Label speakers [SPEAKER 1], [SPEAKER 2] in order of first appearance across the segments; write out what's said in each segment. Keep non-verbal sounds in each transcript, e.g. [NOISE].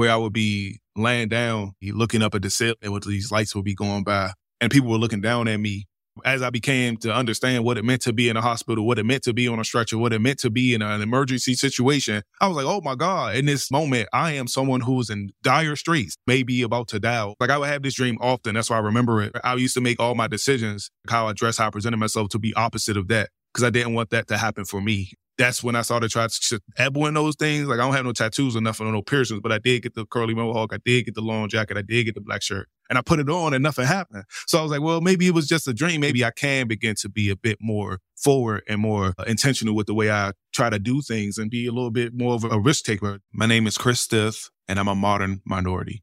[SPEAKER 1] where I would be laying down, looking up at the ceiling, and these lights would be going by, and people were looking down at me. As I became to understand what it meant to be in a hospital, what it meant to be on a stretcher, what it meant to be in an emergency situation, I was like, oh my God, in this moment, I am someone who's in dire straits, maybe about to die. Like I would have this dream often. That's why I remember it. I used to make all my decisions, how I dress, how I presented myself to be opposite of that because I didn't want that to happen for me that's when I started trying to dabble in those things. Like I don't have no tattoos or nothing or no piercings, but I did get the curly mohawk. I did get the long jacket. I did get the black shirt and I put it on and nothing happened. So I was like, well, maybe it was just a dream. Maybe I can begin to be a bit more forward and more uh, intentional with the way I try to do things and be a little bit more of a risk taker. My name is Kris Stith and I'm a modern minority.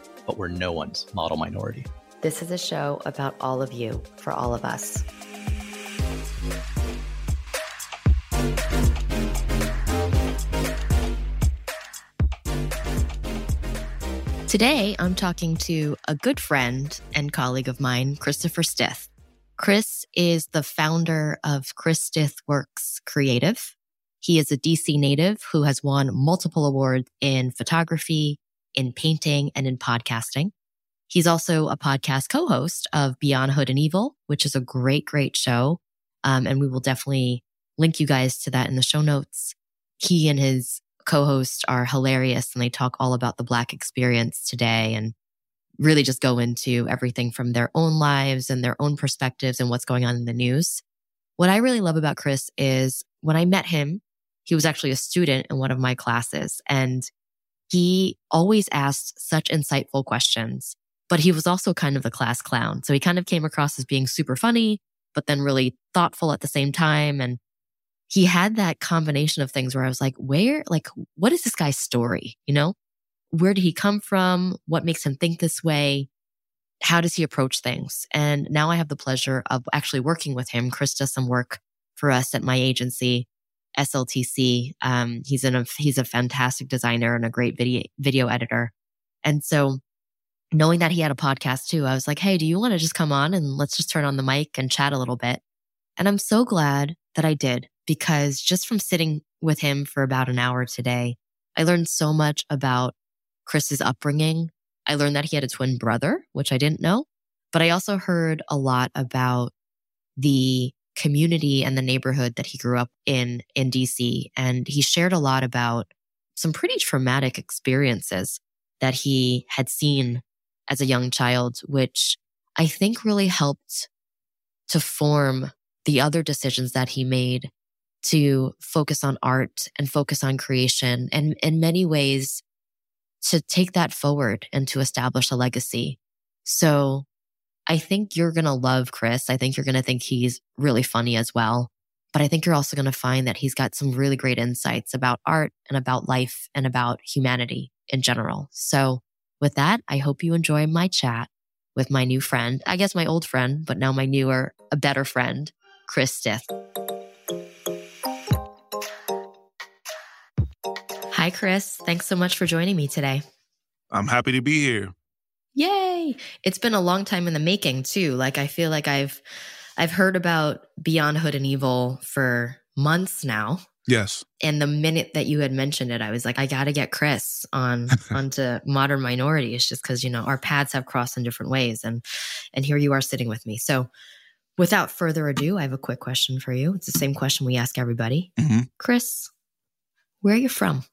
[SPEAKER 2] but we're no one's model minority.
[SPEAKER 3] This is a show about all of you, for all of us. Today, I'm talking to a good friend and colleague of mine, Christopher Stith. Kris is the founder of Kris Stith Works Creative. He is a DC native who has won multiple awards in photography, in painting, and in podcasting. He's also a podcast co-host of Beyond Hood and Evil, which is a great, great show. Um, and we will definitely link you guys to that in the show notes. He and his co-hosts are hilarious and they talk all about the Black experience today and really just go into everything from their own lives and their own perspectives and what's going on in the news. What I really love about Kris is when I met him, he was actually a student in one of my classes and he always asked such insightful questions, but he was also kind of the class clown. So he kind of came across as being super funny, but then really thoughtful at the same time. And he had that combination of things where I was like, where, like, what is this guy's story? You know, where did he come from? What makes him think this way? How does he approach things? And now I have the pleasure of actually working with him. Kris does some work for us at my agency, SLTC. Um, he's a he's a fantastic designer and a great video video editor. And so knowing that he had a podcast too, I was like, Hey, do you want to just come on and let's just turn on the mic and chat a little bit? And I'm so glad that I did because just from sitting with him for about an hour today, I learned so much about Kris's upbringing. I learned that he had a twin brother, which I didn't know, but I also heard a lot about the community and the neighborhood that he grew up in in DC. And he shared a lot about some pretty traumatic experiences that he had seen as a young child, which I think really helped to form the other decisions that he made to focus on art and focus on creation and in many ways to take that forward and to establish a legacy. So I think you're going to love Kris. I think you're going to think he's really funny as well. But I think you're also going to find that he's got some really great insights about art and about life and about humanity in general. So with that, I hope you enjoy my chat with my new friend, I guess my old friend, but now my newer, a better friend, Kris Stith. Hi, Kris. Thanks so much for joining me today.
[SPEAKER 1] I'm happy to be here.
[SPEAKER 3] Yay. It's been a long time in the making too. Like I feel like I've I've heard about Beyond Hood and Evil for months now.
[SPEAKER 1] Yes.
[SPEAKER 3] And the minute that you had mentioned it, I was like, I got to get Kris on [LAUGHS] onto Modern Minorities, just because you know our paths have crossed in different ways, and and here you are sitting with me. So, without further ado, I have a quick question for you. It's the same question we ask everybody. Mm-hmm. Kris, where are you from?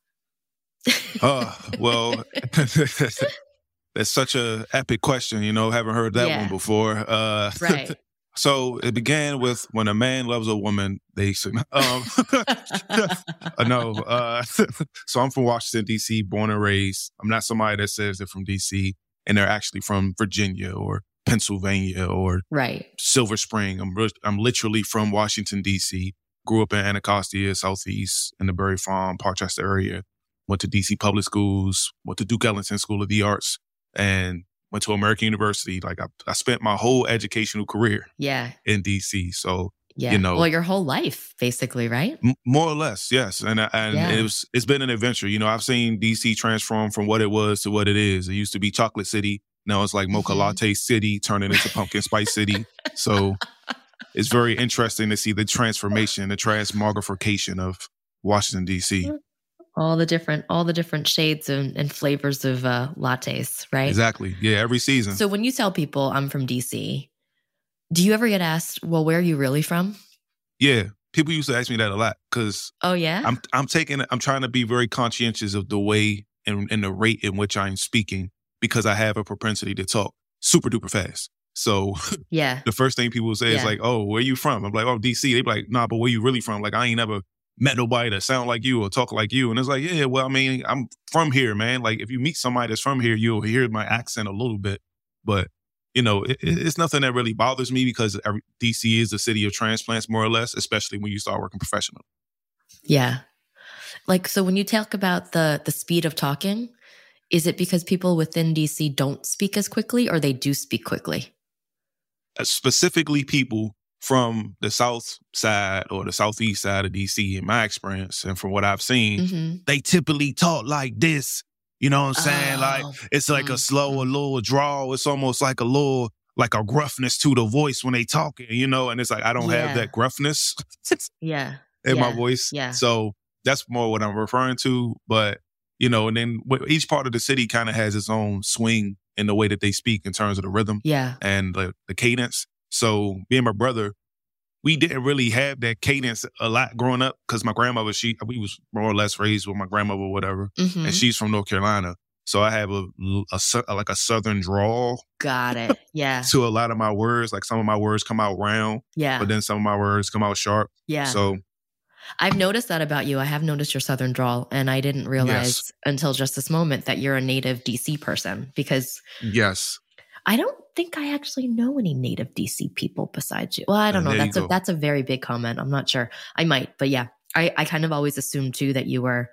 [SPEAKER 3] [LAUGHS]
[SPEAKER 1] Uh, well, [LAUGHS] that's such a epic question. You know, haven't heard that
[SPEAKER 3] Yeah.
[SPEAKER 1] one before. Uh,
[SPEAKER 3] right. [LAUGHS]
[SPEAKER 1] so it began with when a man loves a woman, they [LAUGHS] um, [LAUGHS] no. Uh, so I'm from Washington D.C., born and raised. I'm not somebody that says they're from D.C. and they're actually from Virginia or Pennsylvania or
[SPEAKER 3] right.
[SPEAKER 1] Silver Spring. I'm I'm literally from Washington D.C. Grew up in Anacostia, Southeast, in the Barry Farm, Parkchester area. Went to D.C. public schools. Went to Duke Ellington School of the Arts, and went to American University. Like I, I spent my whole educational career
[SPEAKER 3] Yeah.
[SPEAKER 1] in D.C. So
[SPEAKER 3] Yeah.
[SPEAKER 1] you know-
[SPEAKER 3] well, your whole life, basically, right?
[SPEAKER 1] M- more or less, yes. And and
[SPEAKER 3] Yeah.
[SPEAKER 1] it was it's been an adventure. You know, I've seen DC transform from what it was to what it is. It used to be Chocolate City. Now it's like Mocha
[SPEAKER 3] Mhm.
[SPEAKER 1] Latte City, turning into Pumpkin Spice City. [LAUGHS] So it's very interesting to see the transformation, the transmogrification of Washington DC.
[SPEAKER 3] All the different, all the different shades and, and flavors of uh, lattes, right?
[SPEAKER 1] Exactly. Yeah, every season.
[SPEAKER 3] So when you tell people I'm from DC, do you ever get asked, "Well, where are you really from?"
[SPEAKER 1] yeah, people used to ask me that a lot because
[SPEAKER 3] Oh yeah.
[SPEAKER 1] I'm I'm taking I'm trying to be very conscientious of the way and, and the rate in which I'm speaking because I have a propensity to talk super duper fast. So [LAUGHS]
[SPEAKER 3] yeah.
[SPEAKER 1] the first thing people say
[SPEAKER 3] Yeah.
[SPEAKER 1] is like, "Oh, where you from?" I'm like, "Oh, DC." They be like, "Nah, but where you really from?" Like, I ain't never met nobody that sound like you or talk like you. And it's like, yeah, well, I mean, I'm from here, man. Like, if you meet somebody that's from here, you'll hear my accent a little bit, but you know, it, it- it's nothing that really bothers me because every, DC is the city of transplants, more or less, especially when you start working professional.
[SPEAKER 3] Yeah. Like so when you talk about the the speed of talking, is it because people within DC don't speak as quickly or they do speak quickly?
[SPEAKER 1] Uh, Specifically, people from the south side or the southeast side of DC, in my experience, and from what I've seen,
[SPEAKER 3] hmm
[SPEAKER 1] they typically talk like this. You know what I'm saying? Like
[SPEAKER 3] Oh,
[SPEAKER 1] it's like a
[SPEAKER 3] mm,
[SPEAKER 1] slow, a little drawl. It's almost like a little like a gruffness to the voice when they talking, you know, and it's like I don't
[SPEAKER 3] Yeah.
[SPEAKER 1] have that gruffness [LAUGHS]
[SPEAKER 3] Yeah.
[SPEAKER 1] in my voice.
[SPEAKER 3] yeah.
[SPEAKER 1] So that's more what I'm referring to. But you know, and then each part of the city kind of has its own swing in the way that they speak in terms of the rhythm
[SPEAKER 3] Yeah.
[SPEAKER 1] and the, the cadence. So me and my brother, we didn't really have that cadence a lot growing up because my grandmother, she we was more or less raised with my grandmother, or whatever,
[SPEAKER 3] hmm
[SPEAKER 1] and she's from North Carolina. So I have a, a like a southern drawl
[SPEAKER 3] Got it. Yeah.
[SPEAKER 1] to a lot of my words. Like some of my words come out round,
[SPEAKER 3] Yeah.
[SPEAKER 1] but then some of my words come out sharp.
[SPEAKER 3] Yeah.
[SPEAKER 1] So
[SPEAKER 3] I've noticed that about you. I have noticed your southern drawl and I didn't realize until just this moment that you're a native DC person because
[SPEAKER 1] yes,
[SPEAKER 3] I don't think I actually know any native DC people besides you. Well, I don't know. That's a
[SPEAKER 1] go.
[SPEAKER 3] that's a very big comment. I'm not sure. I might, but yeah. I, I kind of always assumed too that you were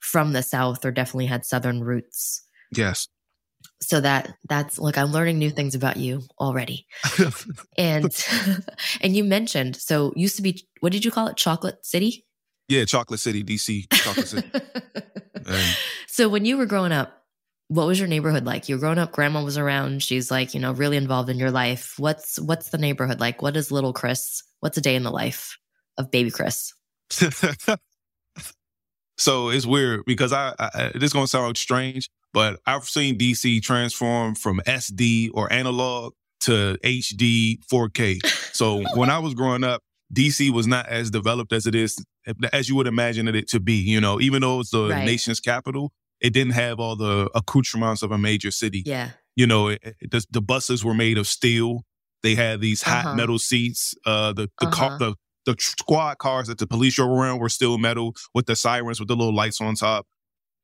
[SPEAKER 3] from the South or definitely had Southern roots.
[SPEAKER 1] yes.
[SPEAKER 3] So that that's like I'm learning new things about you already. [LAUGHS] And [LAUGHS] and you mentioned so used to be what did you call it? Chocolate City?
[SPEAKER 1] yeah, Chocolate City, DC, Chocolate City. [LAUGHS]
[SPEAKER 3] So when you were growing up, what was your neighborhood like? You were growing up, grandma was around, she's like, you know, really involved in your life. What's what's the neighborhood like? What is little Kris? What's a day in the life of baby Kris? [LAUGHS]
[SPEAKER 1] so it's weird because I, I this gonna sound strange, but I've seen DC transform from SD or analog to HD 4K. So when I was growing up, DC was not as developed as it is as you would imagine it to be. You know, even though it's the
[SPEAKER 3] Right.
[SPEAKER 1] nation's capital, it didn't have all the accoutrements of a major city.
[SPEAKER 3] Yeah.
[SPEAKER 1] You know, it, it- the, the buses were made of steel. They had these hot
[SPEAKER 3] Uh-huh.
[SPEAKER 1] metal seats. Uh, the the
[SPEAKER 3] Uh-huh.
[SPEAKER 1] the the squad cars that the police drove around were still metal with the sirens with the little lights on top.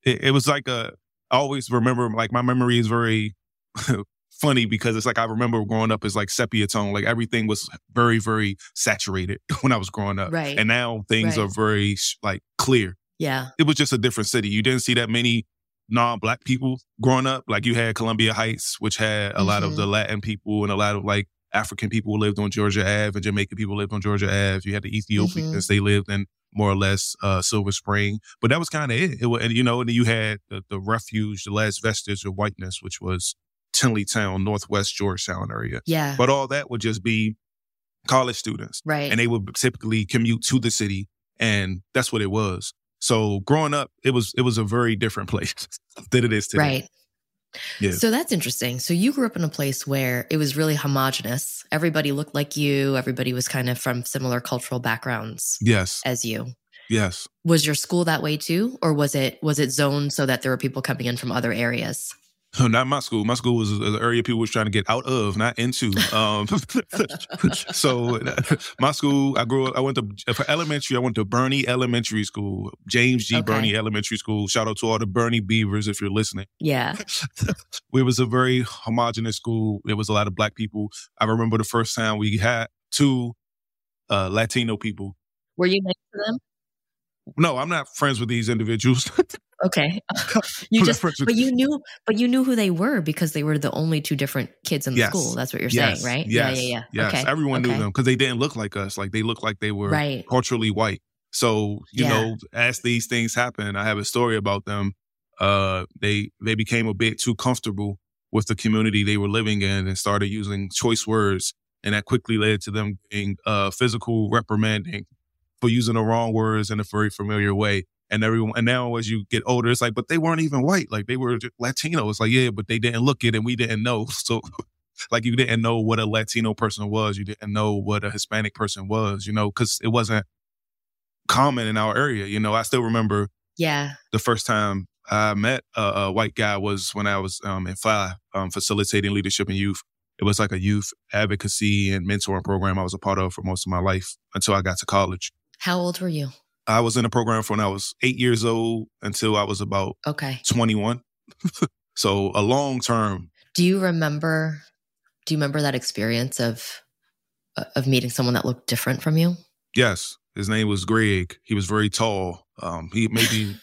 [SPEAKER 1] It, it was like a. I always remember like my memory is very [LAUGHS] funny because it's like I remember growing up as like sepia tone. Like everything was very very saturated [LAUGHS] when I was growing up,
[SPEAKER 3] Right.
[SPEAKER 1] and now things
[SPEAKER 3] Right.
[SPEAKER 1] are very like clear
[SPEAKER 3] Yeah.
[SPEAKER 1] it was just a different city. You didn't see that many non-black people growing up. Like you had Columbia Heights, which had a lot of the Latin people and a lot of like African people lived on Georgia Ave and Jamaican people lived on Georgia Ave. You had the Ethiopians; they lived in more or less uh, Silver Spring. But that was kind of it. it wa- and you know, and you had the, the refuge, the last vestige of whiteness, which was Tenleytown, Northwest Georgetown area.
[SPEAKER 3] Yeah.
[SPEAKER 1] But all that would just be college students
[SPEAKER 3] right.
[SPEAKER 1] and they would typically commute to the city and that's what it was so growing up it was it was a very different [LAUGHS] place than it is today
[SPEAKER 3] Right.
[SPEAKER 1] Yeah.
[SPEAKER 3] So that's interesting. So you grew up in a place where it was really homogenous. Everybody looked like you. Everybody was kind of from similar cultural backgrounds
[SPEAKER 1] yes
[SPEAKER 3] as you.
[SPEAKER 1] Yes.
[SPEAKER 3] Was your school that way too, or was it was it zoned so that there were people coming in from other areas? [LAUGHS]
[SPEAKER 1] Not my school. My school was an area people was trying to get out of, not into. Um, [LAUGHS] so [LAUGHS] my school, I grew up. I went to for elementary. I went to Birney Elementary School, James G.
[SPEAKER 3] Okay.
[SPEAKER 1] Birney Elementary School. Shout out to all the Birney Beavers if you're listening.
[SPEAKER 3] Yeah.
[SPEAKER 1] it was a very homogenous school. There was a lot of black people. I remember the first time we had two uh, Latino people.
[SPEAKER 3] Were you next to them?
[SPEAKER 1] No, I'm not friends with these individuals. [LAUGHS]
[SPEAKER 3] Okay. [LAUGHS] you just but you knew but you knew who they were because they were the only two different kids in the
[SPEAKER 1] Yes.
[SPEAKER 3] school. That's what you're
[SPEAKER 1] yes,
[SPEAKER 3] saying, right?
[SPEAKER 1] Yes,
[SPEAKER 3] yeah, yeah, yeah.
[SPEAKER 1] Yes,
[SPEAKER 3] Okay.
[SPEAKER 1] everyone knew them because they didn't look like us. Like they looked like they were
[SPEAKER 3] Right.
[SPEAKER 1] culturally white. So you
[SPEAKER 3] Yeah.
[SPEAKER 1] know, as these things happen, I have a story about them. Uh, they they became a bit too comfortable with the community they were living in and started using choice words, and that quickly led to them being uh, physical reprimanding for using the wrong words in a very familiar way. And everyone, and now as you get older, it's like, but they weren't even white. Like they were Latino. It's like, yeah, but they didn't look it, and we didn't know. [LAUGHS] So like you didn't know what a Latino person was. You didn't know what a Hispanic person was, you know, because it wasn't common in our area. You know, I still remember
[SPEAKER 3] Yeah.
[SPEAKER 1] the first time I met a, a white guy was when I was um, in FLY, um, facilitating leadership in youth. It was like a youth advocacy and mentoring program I was a part of for most of my life until I got to college.
[SPEAKER 3] How old were you?
[SPEAKER 1] I was in a program from when I was eight years old until I was about
[SPEAKER 3] Okay.
[SPEAKER 1] 21. [LAUGHS] so a long term.
[SPEAKER 3] Do you remember do you remember that experience of uh, of meeting someone that looked different from you?
[SPEAKER 1] Yes, his name was Greg. He was very tall. Um, he maybe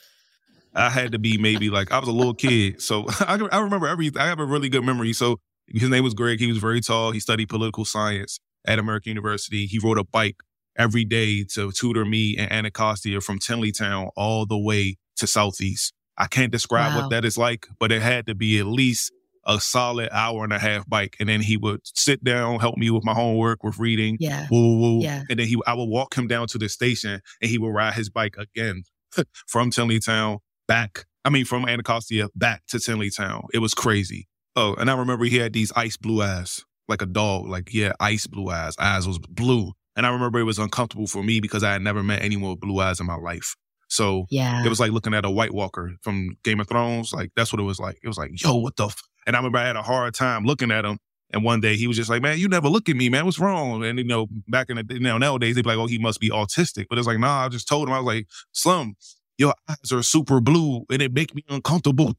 [SPEAKER 1] I had to be maybe like I was a little kid, so [LAUGHS] I, I remember everything. I have a really good memory. So his name was Greg. He was very tall. He studied political science at American University. He rode a bike every day to tutor me and Anacostia from Tenleytown all the way to Southeast. I can't describe
[SPEAKER 3] Wow.
[SPEAKER 1] what that is like, but it had to be at least a solid hour and a half bike. And then he would sit down, help me with my homework, with reading,
[SPEAKER 3] Yeah.
[SPEAKER 1] woo, woo.
[SPEAKER 3] Yeah.
[SPEAKER 1] And then he, I would walk him down to the station and he would ride his bike again [LAUGHS] from Tenleytown back. I mean, from Anacostia back to Tenleytown. It was crazy. Oh, and I remember he had these ice blue eyes, like a dog. Like, yeah, ice blue eyes. Eyes was blue. And I remember it was uncomfortable for me because I had never met anyone with blue eyes in my life. So
[SPEAKER 3] Yeah.
[SPEAKER 1] it was like looking at a White Walker from Game of Thrones. Like that's what it was like. It was like, yo, what the? F-? And I remember I had a hard time looking at him. And one day he was just like, man, you never look at me, man. What's wrong? And you know, back in the you know nowadays they'd be like, oh, he must be autistic. But it's like, nah. I just told him I was like, Slum, your eyes are super blue, and it make me uncomfortable.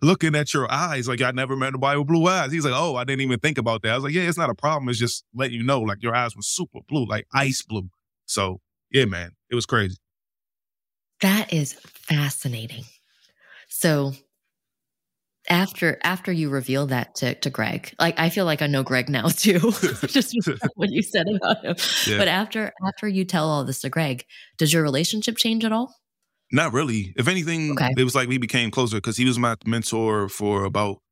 [SPEAKER 1] Looking at your eyes, like I never met nobody with blue eyes. He's like, "Oh, I didn't even think about that." I was like, "Yeah, it's not a problem. It's just letting you know, like your eyes were super blue, like ice blue." So, yeah, man, it was crazy.
[SPEAKER 3] That is fascinating. So after after you reveal that to, to Greg, like I feel like I know Greg now [LAUGHS] too, [LAUGHS] just what you said about him.
[SPEAKER 1] Yeah.
[SPEAKER 3] But after after you tell all this to Greg, does your relationship change at all?
[SPEAKER 1] Not really. If anything,
[SPEAKER 3] Okay.
[SPEAKER 1] it was like we became closer because he was my mentor for about,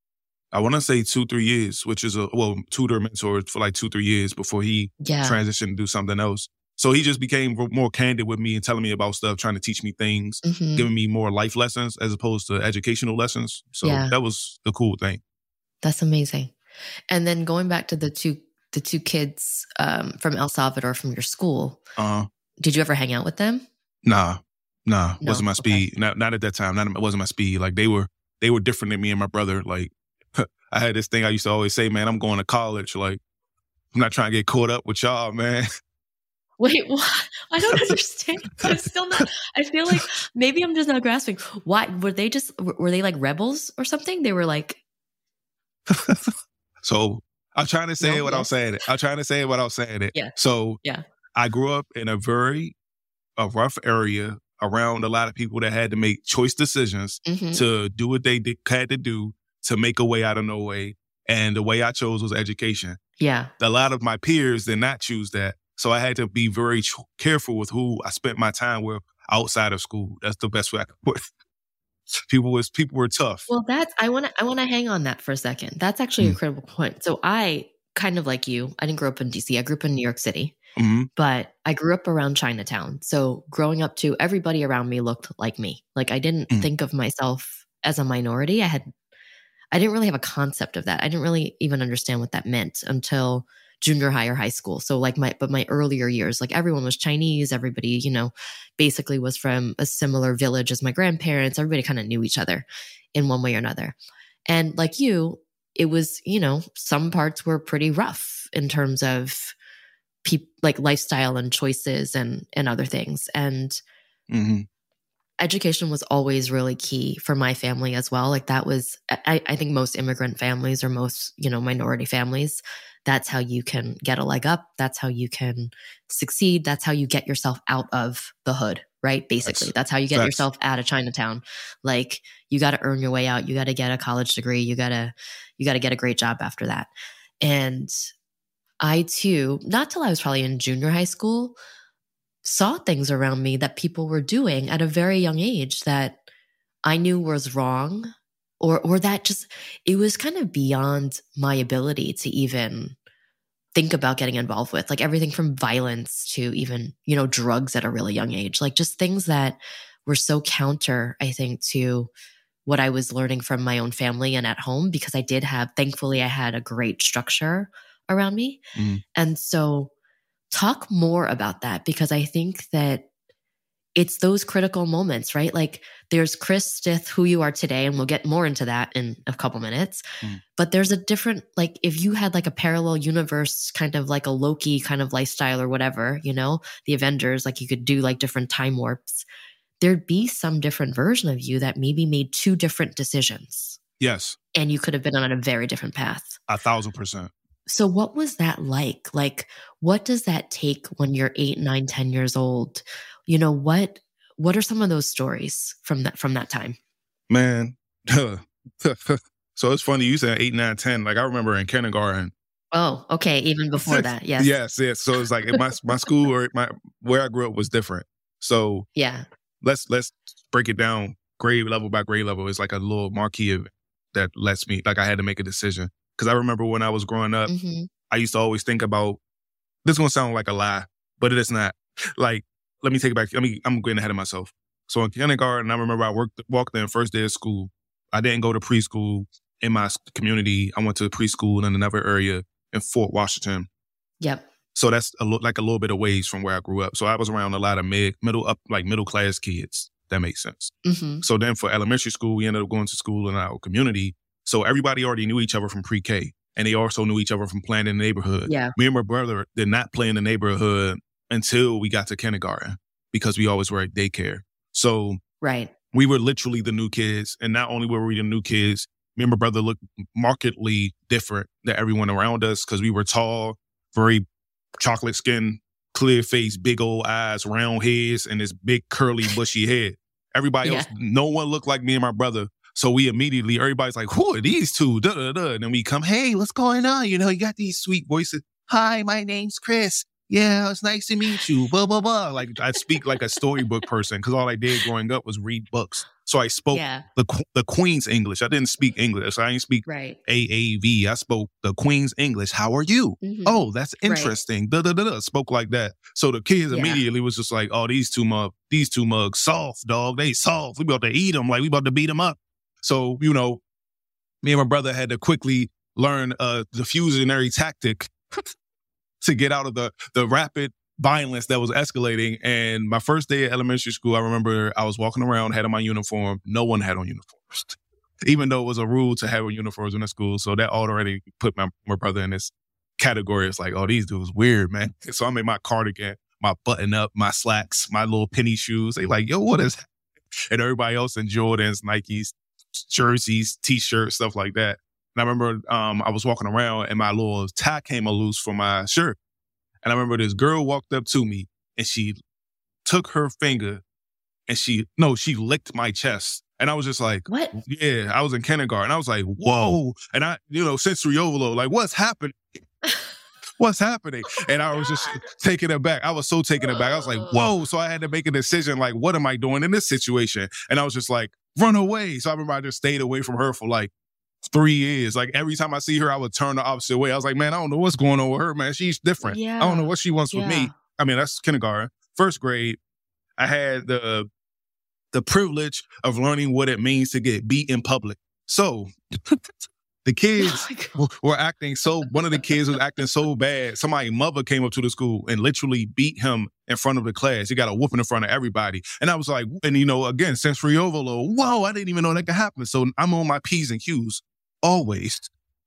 [SPEAKER 1] I want to say two, three years, which is a, well, tutor mentor for like two, three years before he
[SPEAKER 3] Yeah.
[SPEAKER 1] transitioned to do something else. So he just became more candid with me and telling me about stuff, trying to teach me things,
[SPEAKER 3] Mhm.
[SPEAKER 1] giving me more life lessons as opposed to educational lessons. So
[SPEAKER 3] Yeah.
[SPEAKER 1] that was the cool thing.
[SPEAKER 3] That's amazing. And then going back to the two the two kids um, from El Salvador from your school,
[SPEAKER 1] Uh,
[SPEAKER 3] did you ever hang out with them?
[SPEAKER 1] nah, nah,
[SPEAKER 3] No?
[SPEAKER 1] wasn't my
[SPEAKER 3] Okay.
[SPEAKER 1] speed. Not, not at that time. Not, it wasn't my speed. Like they were, they were different than me and my brother. Like [LAUGHS] I had this thing I used to always say, man, I'm going to college. Like I'm not trying to get caught up with y'all, man. [LAUGHS]
[SPEAKER 3] Wait, what? I don't understand. I'm still not. I feel like maybe I'm just not grasping. Why were they just were they like rebels or something? They were like, [LAUGHS]
[SPEAKER 1] So I'm trying to say
[SPEAKER 3] No,
[SPEAKER 1] it without
[SPEAKER 3] yeah.
[SPEAKER 1] saying it. I'm trying to say it without saying it.
[SPEAKER 3] Yeah.
[SPEAKER 1] So
[SPEAKER 3] Yeah.
[SPEAKER 1] I grew up in a very a rough area around a lot of people that had to make choice decisions
[SPEAKER 3] mhm.
[SPEAKER 1] to do what they did, had to do to make a way out of no way. And the way I chose was education.
[SPEAKER 3] yeah,
[SPEAKER 1] A lot of my peers did not choose that. So I had to be very ch- careful with who I spent my time with outside of school. That's the best way I could put it. [LAUGHS] People was people were tough.
[SPEAKER 3] Well, that's I want to I want to hang on that for a second. That's actually a
[SPEAKER 1] Mm.
[SPEAKER 3] critical point. So I kind of like you. I didn't grow up in DC. I grew up in New York City,
[SPEAKER 1] hmm
[SPEAKER 3] but I grew up around Chinatown. So growing up too, everybody around me looked like me. Like I didn't
[SPEAKER 1] Mm.
[SPEAKER 3] think of myself as a minority. I had I didn't really have a concept of that. I didn't really even understand what that meant until junior high or high school. So like my, but my earlier years, like everyone was Chinese. Everybody, you know, basically was from a similar village as my grandparents. Everybody kind of knew each other in one way or another. And like you, it was, you know, some parts were pretty rough in terms of like lifestyle and choices and, and other things. And,
[SPEAKER 1] mm-hmm
[SPEAKER 3] education was always really key for my family as well. Like that was, I, I, think most immigrant families or most, you know, minority families, that's how you can get a leg up. That's how you can succeed. That's how you get yourself out of the hood, right? Basically, that's, that's how you get yourself out of Chinatown. Like you got to earn your way out. You got to get a college degree. You got to, you got to get a great job after that. And I too, not till I was probably in junior high school, saw things around me that people were doing at a very young age that I knew was wrong or or that just it was kind of beyond my ability to even think about getting involved with like everything from violence to even you know drugs at a really young age like just things that were so counter i think to what i was learning from my own family and at home because i did have thankfully i had a great structure around me mm. and so talk more about that because I think that it's those critical moments, right? Like there's Kris Stith, who you are today, and we'll get more into that in a couple minutes. Mm. But there's a different, like, if you had like a parallel universe, kind of like a Loki kind of lifestyle or whatever, you know, the Avengers, like you could do like different time warps, there'd be some different version of you that maybe made two different decisions.
[SPEAKER 1] Yes.
[SPEAKER 3] And you could have been on a very different path.
[SPEAKER 1] A thousand percent.
[SPEAKER 3] So, what was that like? Like, what does that take when you're eight, nine, ten years old? You know what? What are some of those stories from that from that time?
[SPEAKER 1] Man, [LAUGHS] so it's funny you said eight, nine, ten. Like I remember in kindergarten.
[SPEAKER 3] Oh, okay, even before [LAUGHS] that, yes,
[SPEAKER 1] yes, yes. So it's like my my school or my where I grew up was different. So [LAUGHS]
[SPEAKER 3] yeah,
[SPEAKER 1] let's let's break it down grade level by grade level. It's like a little marquee event that lets me like I had to make a decision. Because I remember when I was growing up, mm-hmm. I used to always think about this is gonna sound like a lie, but it is not. Like, let me take it back. Let me, I'm getting ahead of myself. So in kindergarten, I remember I worked walked in first day of school. I didn't go to preschool in my community. I went to preschool in another area in Fort Washington.
[SPEAKER 3] Yep.
[SPEAKER 1] So that's a lo- like a little bit of ways from where I grew up. So I was around a lot of mid, middle up, like middle class kids. That makes sense. Mm-hmm. So then for elementary school, we ended up going to school in our community so everybody already knew each other from pre K. And they also knew each other from playing in the neighborhood.
[SPEAKER 3] Yeah.
[SPEAKER 1] Me and my brother did not play in the neighborhood until we got to kindergarten because we always were at daycare. So
[SPEAKER 3] right.
[SPEAKER 1] we were literally the new kids. And not only were we the new kids, me and my brother looked markedly different than everyone around us because we were tall, very chocolate skin, clear face, big old eyes, round heads, and this big curly bushy head. Everybody [LAUGHS] yeah. else, no one looked like me and my brother. So we immediately, everybody's like, who are these two? Da, da, da. And then we come, hey, what's going on? You know, you got these sweet voices. Hi, my name's Kris. Yeah, it's nice to meet you. Blah, blah, blah. Like I speak like a storybook person because all I did growing up was read books. So I spoke yeah. the the Queen's English. I didn't speak English. I didn't speak
[SPEAKER 3] right.
[SPEAKER 1] AAV. I spoke the Queen's English. How are you? Mm-hmm. Oh, that's interesting. Right. Da, da, da, da. Spoke like that. So the kids yeah. immediately was just like, oh, these two mug, these two mugs, soft dog. They soft. We about to eat them. Like we about to beat them up. So, you know, me and my brother had to quickly learn uh, a diffusionary tactic [LAUGHS] to get out of the the rapid violence that was escalating. And my first day at elementary school, I remember I was walking around, had on my uniform. No one had on uniforms, [LAUGHS] even though it was a rule to have on uniforms in the school. So that already put my, my brother in this category. It's like, oh, these dudes weird, man. [LAUGHS] So I made my cardigan, my button up, my slacks, my little penny shoes. They like, yo, what is? And everybody else in Jordans, Nikes, jerseys, t-shirts, stuff like that. And I remember um, I was walking around and my little tie came loose from my shirt. And I remember this girl walked up to me and she took her finger and she, no, she licked my chest. And I was just like,
[SPEAKER 3] what?
[SPEAKER 1] Yeah, I was in kindergarten. I was like, whoa. And I, you know, sensory overload, like, what's happening? [LAUGHS] what's happening? And I was just taking it back. I was so taken aback. I was like, whoa. So I had to make a decision, like, what am I doing in this situation? And I was just like, run away. So I remember I just stayed away from her for like three years. Like every time I see her, I would turn the opposite way. I was like, man, I don't know what's going on with her, man. She's different. Yeah. I don't know what she wants yeah. with me. I mean, that's kindergarten. First grade, I had the the privilege of learning what it means to get beat in public. So [LAUGHS] The [LAUGHS]
[SPEAKER 3] oh kids Oh
[SPEAKER 1] were, were acting so. One of the kids was acting so bad. Somebody mother came up to the school and literally beat him in front of the class. He got a whooping in front of everybody. And I was like, and you know, again, sensory overload. Whoa, I didn't even know that could happen. So I'm on my p's and q's always.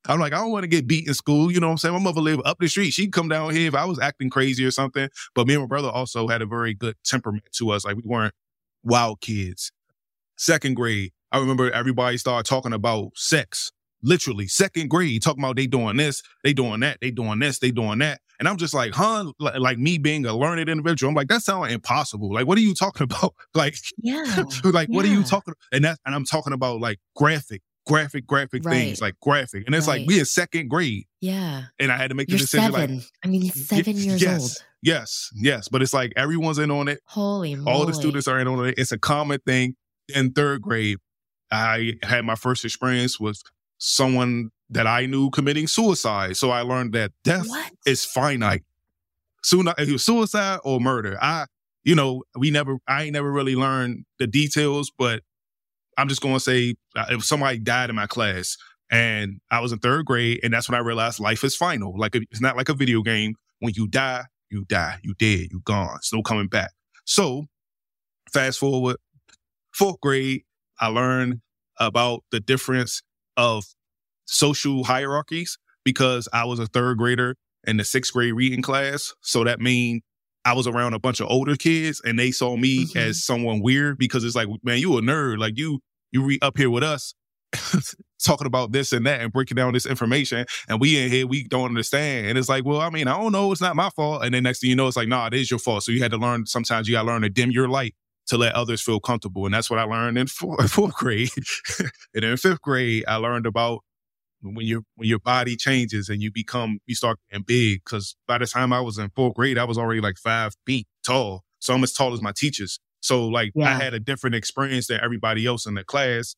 [SPEAKER 1] I'm like, I don't want to get beat in school. You know what I'm saying? My mother lived up the street. She'd come down here if I was acting crazy or something. But me and my brother also had a very good temperament to us. Like we weren't wild kids. Second grade, I remember everybody started talking about sex. Literally, second grade, talking about they doing this, they doing that, they doing this, they doing that. And I'm just like, huh? Like, like me being a learned individual, I'm like, that sounds impossible. Like, what are you talking [LAUGHS] about? Like,
[SPEAKER 3] Yeah. [LAUGHS]
[SPEAKER 1] like, what are you
[SPEAKER 3] Yeah.
[SPEAKER 1] talking? And that, and I'm talking about like graphic, graphic, graphic things, like graphic. And it's like we in second grade,
[SPEAKER 3] Yeah.
[SPEAKER 1] and I had to make the
[SPEAKER 3] You're
[SPEAKER 1] decision.
[SPEAKER 3] seven.
[SPEAKER 1] Like,
[SPEAKER 3] I mean, seven years
[SPEAKER 1] yes,
[SPEAKER 3] old.
[SPEAKER 1] yes, yes. But it's like everyone's in on it.
[SPEAKER 3] Holy moly.
[SPEAKER 1] All the students are in on it. It's a common thing. In third grade, I had my first experience with someone that I knew committing suicide. So I learned that death
[SPEAKER 3] What?
[SPEAKER 1] is finite. Soon, it was suicide or murder. I, you know, we never, I ain't never really learned the details, but I'm just going to say uh, if somebody died in my class and I was in third grade, and that's when I realized life is final. Like it's not like a video game. When you die, you die. You dead. You gone. It's no coming back. So fast forward, fourth grade, I learned about the difference of social hierarchies because I was a third grader in the sixth grade reading class. So that mean I was around a bunch of older kids and they saw me
[SPEAKER 3] Mhm.
[SPEAKER 1] as someone weird because it's like, man, you a nerd. Like you, you read up here with us [LAUGHS] talking about this and that and breaking down this information. And we in here, we don't understand. And it's like, well, I mean, I don't know. It's not my fault. And then next thing you know, it's like, nah, it is your fault. So you had to learn, sometimes you got to learn to dim your light to let others feel comfortable. And that's what I learned in [LAUGHS] fourth grade. [LAUGHS] and in fifth grade, I learned about when your when your body changes and you become you start getting big. Because by the time I was in fourth grade, I was already like five feet tall, so I'm as tall as my teachers. So like I had a different experience than everybody else in the class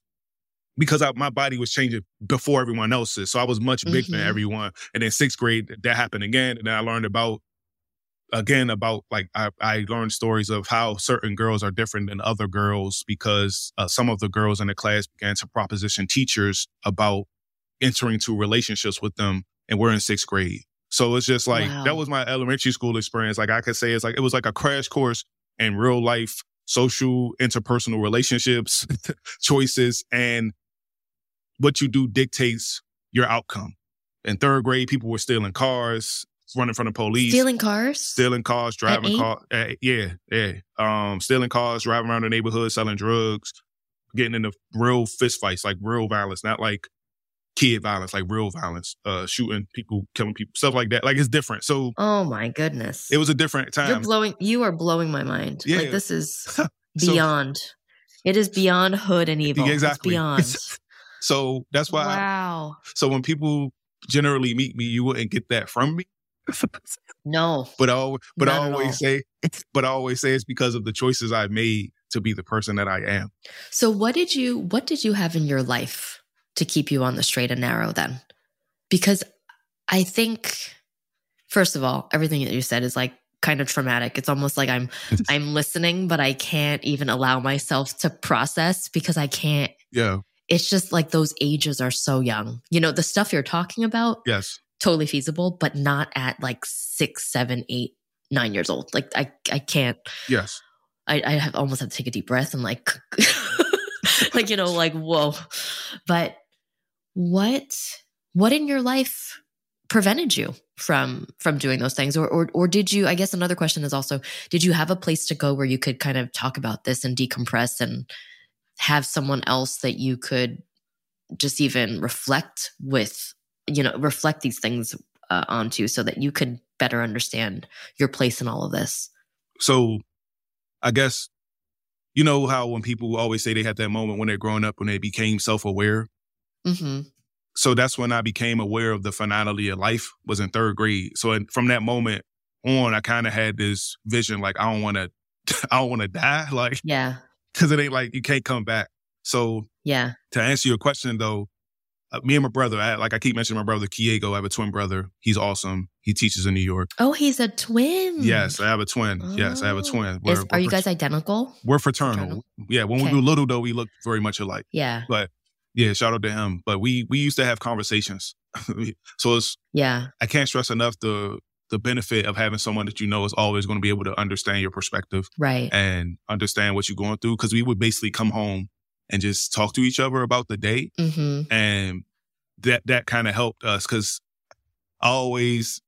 [SPEAKER 1] because I, my body was changing before everyone else's. So I was much bigger than
[SPEAKER 3] Mhm.
[SPEAKER 1] everyone. And then sixth grade, that happened again, and then I learned about again about like I, I learned stories of how certain girls are different than other girls because uh, some of the girls in the class began to proposition teachers about entering into relationships with them and we're in sixth grade. So it's just like
[SPEAKER 3] Wow.
[SPEAKER 1] that was my elementary school experience. Like i could say it's like it was like a crash course in real life social interpersonal relationships [LAUGHS] choices and what you do dictates your outcome. In third grade people were stealing cars running from the police
[SPEAKER 3] Stealing cars?
[SPEAKER 1] stealing cars, driving cars. Uh, yeah, yeah. Um, stealing cars, driving around the neighborhood, selling drugs, getting into real fist fights, like real violence, not like kid violence, like real violence, uh, shooting people, killing people, stuff like that. Like it's different. So
[SPEAKER 3] Oh my goodness.
[SPEAKER 1] it was a different
[SPEAKER 3] You're
[SPEAKER 1] time.
[SPEAKER 3] blowing you are blowing my mind.
[SPEAKER 1] Yeah.
[SPEAKER 3] Like this is [LAUGHS]
[SPEAKER 1] So-
[SPEAKER 3] beyond. it is beyond hood and evil. It's
[SPEAKER 1] Exactly. [LAUGHS]
[SPEAKER 3] beyond.
[SPEAKER 1] So that's why. I-
[SPEAKER 3] wow.
[SPEAKER 1] so when people generally meet me, you wouldn't get that from me.
[SPEAKER 3] No.
[SPEAKER 1] But I, but I
[SPEAKER 3] Not at all.
[SPEAKER 1] always say, but I always say it's because of the choices I made to be the person that I am.
[SPEAKER 3] So what did you what did you have in your life to keep you on the straight and narrow then? Because I think first of all, everything that you said is like kind of traumatic. It's almost like I'm [LAUGHS] I'm listening but I can't even allow myself to process because I can't
[SPEAKER 1] Yeah.
[SPEAKER 3] it's just like those ages are so young. You know, the stuff you're talking about,
[SPEAKER 1] Yes.
[SPEAKER 3] Totally feasible, but not at like six, seven, eight, nine years old. Like I I can't
[SPEAKER 1] Yes.
[SPEAKER 3] I, I have almost had to take a deep breath and like, [LAUGHS] like you know, like whoa. But what what in your life prevented you from from doing those things, or or or did you? I guess another question is also, did you have a place to go where you could kind of talk about this and decompress and have someone else that you could just even reflect with, you know, reflect these things uh, onto, so that you could better understand your place in all of this.
[SPEAKER 1] So I guess you know how when people always say they had that moment when they're growing up when they became self-aware.
[SPEAKER 3] hmm
[SPEAKER 1] So that's when I became aware of the finality of life was in third grade. So from that moment on, I kind of had this vision like I don't want to, [LAUGHS] I don't want to die, [LAUGHS] like
[SPEAKER 3] Yeah.
[SPEAKER 1] because it ain't like you can't come back. So
[SPEAKER 3] Yeah.
[SPEAKER 1] to answer your question though, uh, me and my brother, I, like I keep mentioning my brother Kiego, I have a twin brother. He's awesome. He teaches in New York.
[SPEAKER 3] Oh, he's a twin.
[SPEAKER 1] Yes, I have a twin. Yes, I have a
[SPEAKER 3] Oh.
[SPEAKER 1] twin. We're-
[SPEAKER 3] are you
[SPEAKER 1] we're
[SPEAKER 3] guys identical?
[SPEAKER 1] We're fraternal.
[SPEAKER 3] Fraternal?
[SPEAKER 1] Yeah, when
[SPEAKER 3] Okay.
[SPEAKER 1] we were little though, we looked very much alike.
[SPEAKER 3] Yeah.
[SPEAKER 1] But Yeah, shout out to him. But we we used to have conversations. [LAUGHS] so it's
[SPEAKER 3] Yeah.
[SPEAKER 1] I can't stress enough the the benefit of having someone that you know is always going to be able to understand your perspective
[SPEAKER 3] Right.
[SPEAKER 1] and understand what you're going through. Because we would basically come home and just talk to each other about the day,
[SPEAKER 3] hmm
[SPEAKER 1] and that that kind of helped us. Because I always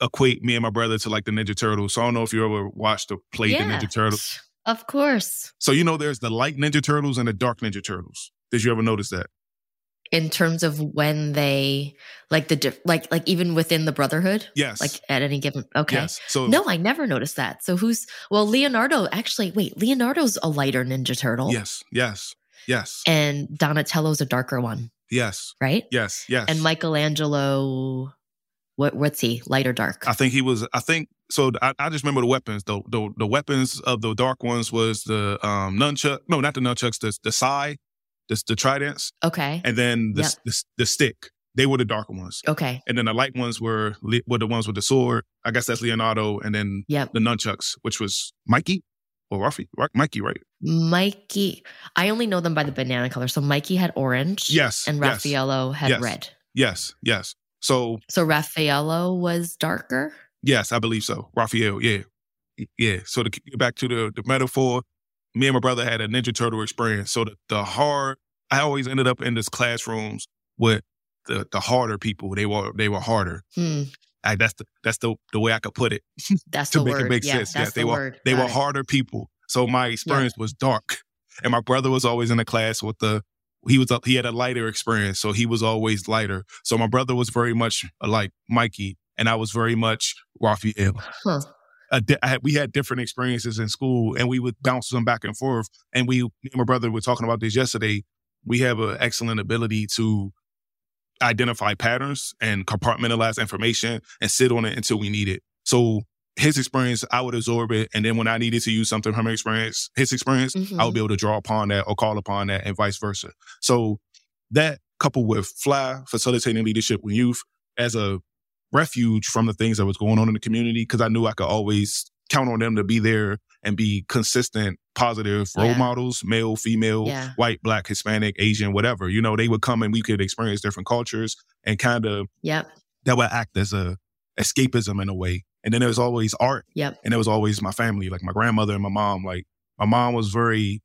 [SPEAKER 1] equate me and my brother to like the Ninja Turtles. So I don't know if you ever watched or played the Ninja Turtles.
[SPEAKER 3] Of course.
[SPEAKER 1] So you know, there's the light Ninja Turtles and the dark Ninja Turtles. Did you ever notice that?
[SPEAKER 3] In terms of when they like the like like even within the brotherhood,
[SPEAKER 1] Yes.
[SPEAKER 3] like at any given okay.
[SPEAKER 1] Yes. So
[SPEAKER 3] No, I never noticed that. So who's well Leonardo actually wait, Leonardo's a lighter Ninja Turtle.
[SPEAKER 1] Yes. Yes. Yes.
[SPEAKER 3] And Donatello's a darker one,
[SPEAKER 1] Yes.
[SPEAKER 3] right?
[SPEAKER 1] Yes. Yes.
[SPEAKER 3] And Michelangelo what what's he? Light or dark?
[SPEAKER 1] I think he was. I think so. I, I just remember the weapons. The, the the weapons of the dark ones was the um nunchuck. No, not the nunchucks. The the sai, the the tridents,
[SPEAKER 3] okay.
[SPEAKER 1] and then the,
[SPEAKER 3] Yep.
[SPEAKER 1] the the stick. They were the darker ones,
[SPEAKER 3] Okay.
[SPEAKER 1] and then the light ones were were the ones with the sword. I guess that's Leonardo, and then
[SPEAKER 3] Yep.
[SPEAKER 1] the nunchucks, which was Mikey or Ruffy, right? Mikey, right?
[SPEAKER 3] Mikey. I only know them by the banana color. So Mikey had orange.
[SPEAKER 1] Yes.
[SPEAKER 3] And
[SPEAKER 1] yes,
[SPEAKER 3] Raffaello had
[SPEAKER 1] Yes.
[SPEAKER 3] red.
[SPEAKER 1] Yes. Yes. So
[SPEAKER 3] So Raffaello was darker.
[SPEAKER 1] Yes, I believe so. Raphael, yeah. Yeah. So to get back to the, the metaphor, me and my brother had a Ninja Turtle experience. So the, the hard, I always ended up in this classrooms with the, the harder people. They were they were harder.
[SPEAKER 3] Hmm.
[SPEAKER 1] I, that's the that's the, the way I could put it
[SPEAKER 3] That's [LAUGHS]
[SPEAKER 1] to
[SPEAKER 3] the
[SPEAKER 1] make
[SPEAKER 3] word.
[SPEAKER 1] it make
[SPEAKER 3] yeah,
[SPEAKER 1] sense. Yes, they
[SPEAKER 3] the
[SPEAKER 1] were they
[SPEAKER 3] Got
[SPEAKER 1] were
[SPEAKER 3] it.
[SPEAKER 1] harder people. So my experience was dark, and my brother was always in the class with the he was a, he had a lighter experience, so he was always lighter. So my brother was very much uh, like Mikey, and I was very much Raphael.
[SPEAKER 3] Huh.
[SPEAKER 1] di- had, we had different experiences in school and we would bounce them back and forth. And we, me and my brother were talking about this yesterday. We have an excellent ability to identify patterns and compartmentalize information and sit on it until we need it. So his experience, I would absorb it. And then when I needed to use something from experience, his experience, I would mm-hmm. be able to draw upon that or call upon that and vice versa. So that coupled with Fly facilitating leadership with youth as a refuge from the things that was going on in the community because I knew I could always count on them to be there and be consistent, positive role
[SPEAKER 3] Yeah.
[SPEAKER 1] models, male, female,
[SPEAKER 3] Yeah.
[SPEAKER 1] white, black, Hispanic, Asian, whatever. You know, they would come and we could experience different cultures and kind of
[SPEAKER 3] Yep.
[SPEAKER 1] that would act as a escapism in a way. And then there was always art
[SPEAKER 3] Yep.
[SPEAKER 1] and it was always my family, like my grandmother and my mom. Like my mom was very,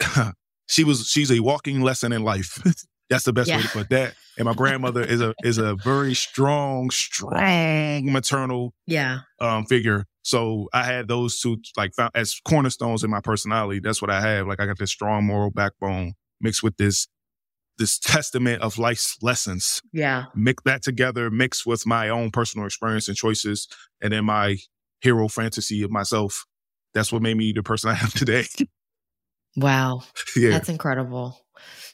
[SPEAKER 1] [LAUGHS] she was, she's a walking lesson in life. [LAUGHS] That's the best way to put that. And my grandmother is a is a very strong, strong maternal
[SPEAKER 3] Yeah.
[SPEAKER 1] um, figure. So I had those two like found, as cornerstones in my personality. That's what I have. Like I got this strong moral backbone mixed with this this testament of life's lessons.
[SPEAKER 3] Yeah.
[SPEAKER 1] Mix that together, mixed with my own personal experience and choices, and then my hero fantasy of myself. That's what made me the person I am [LAUGHS] today.
[SPEAKER 3] Wow. [LAUGHS]
[SPEAKER 1] yeah.
[SPEAKER 3] That's incredible.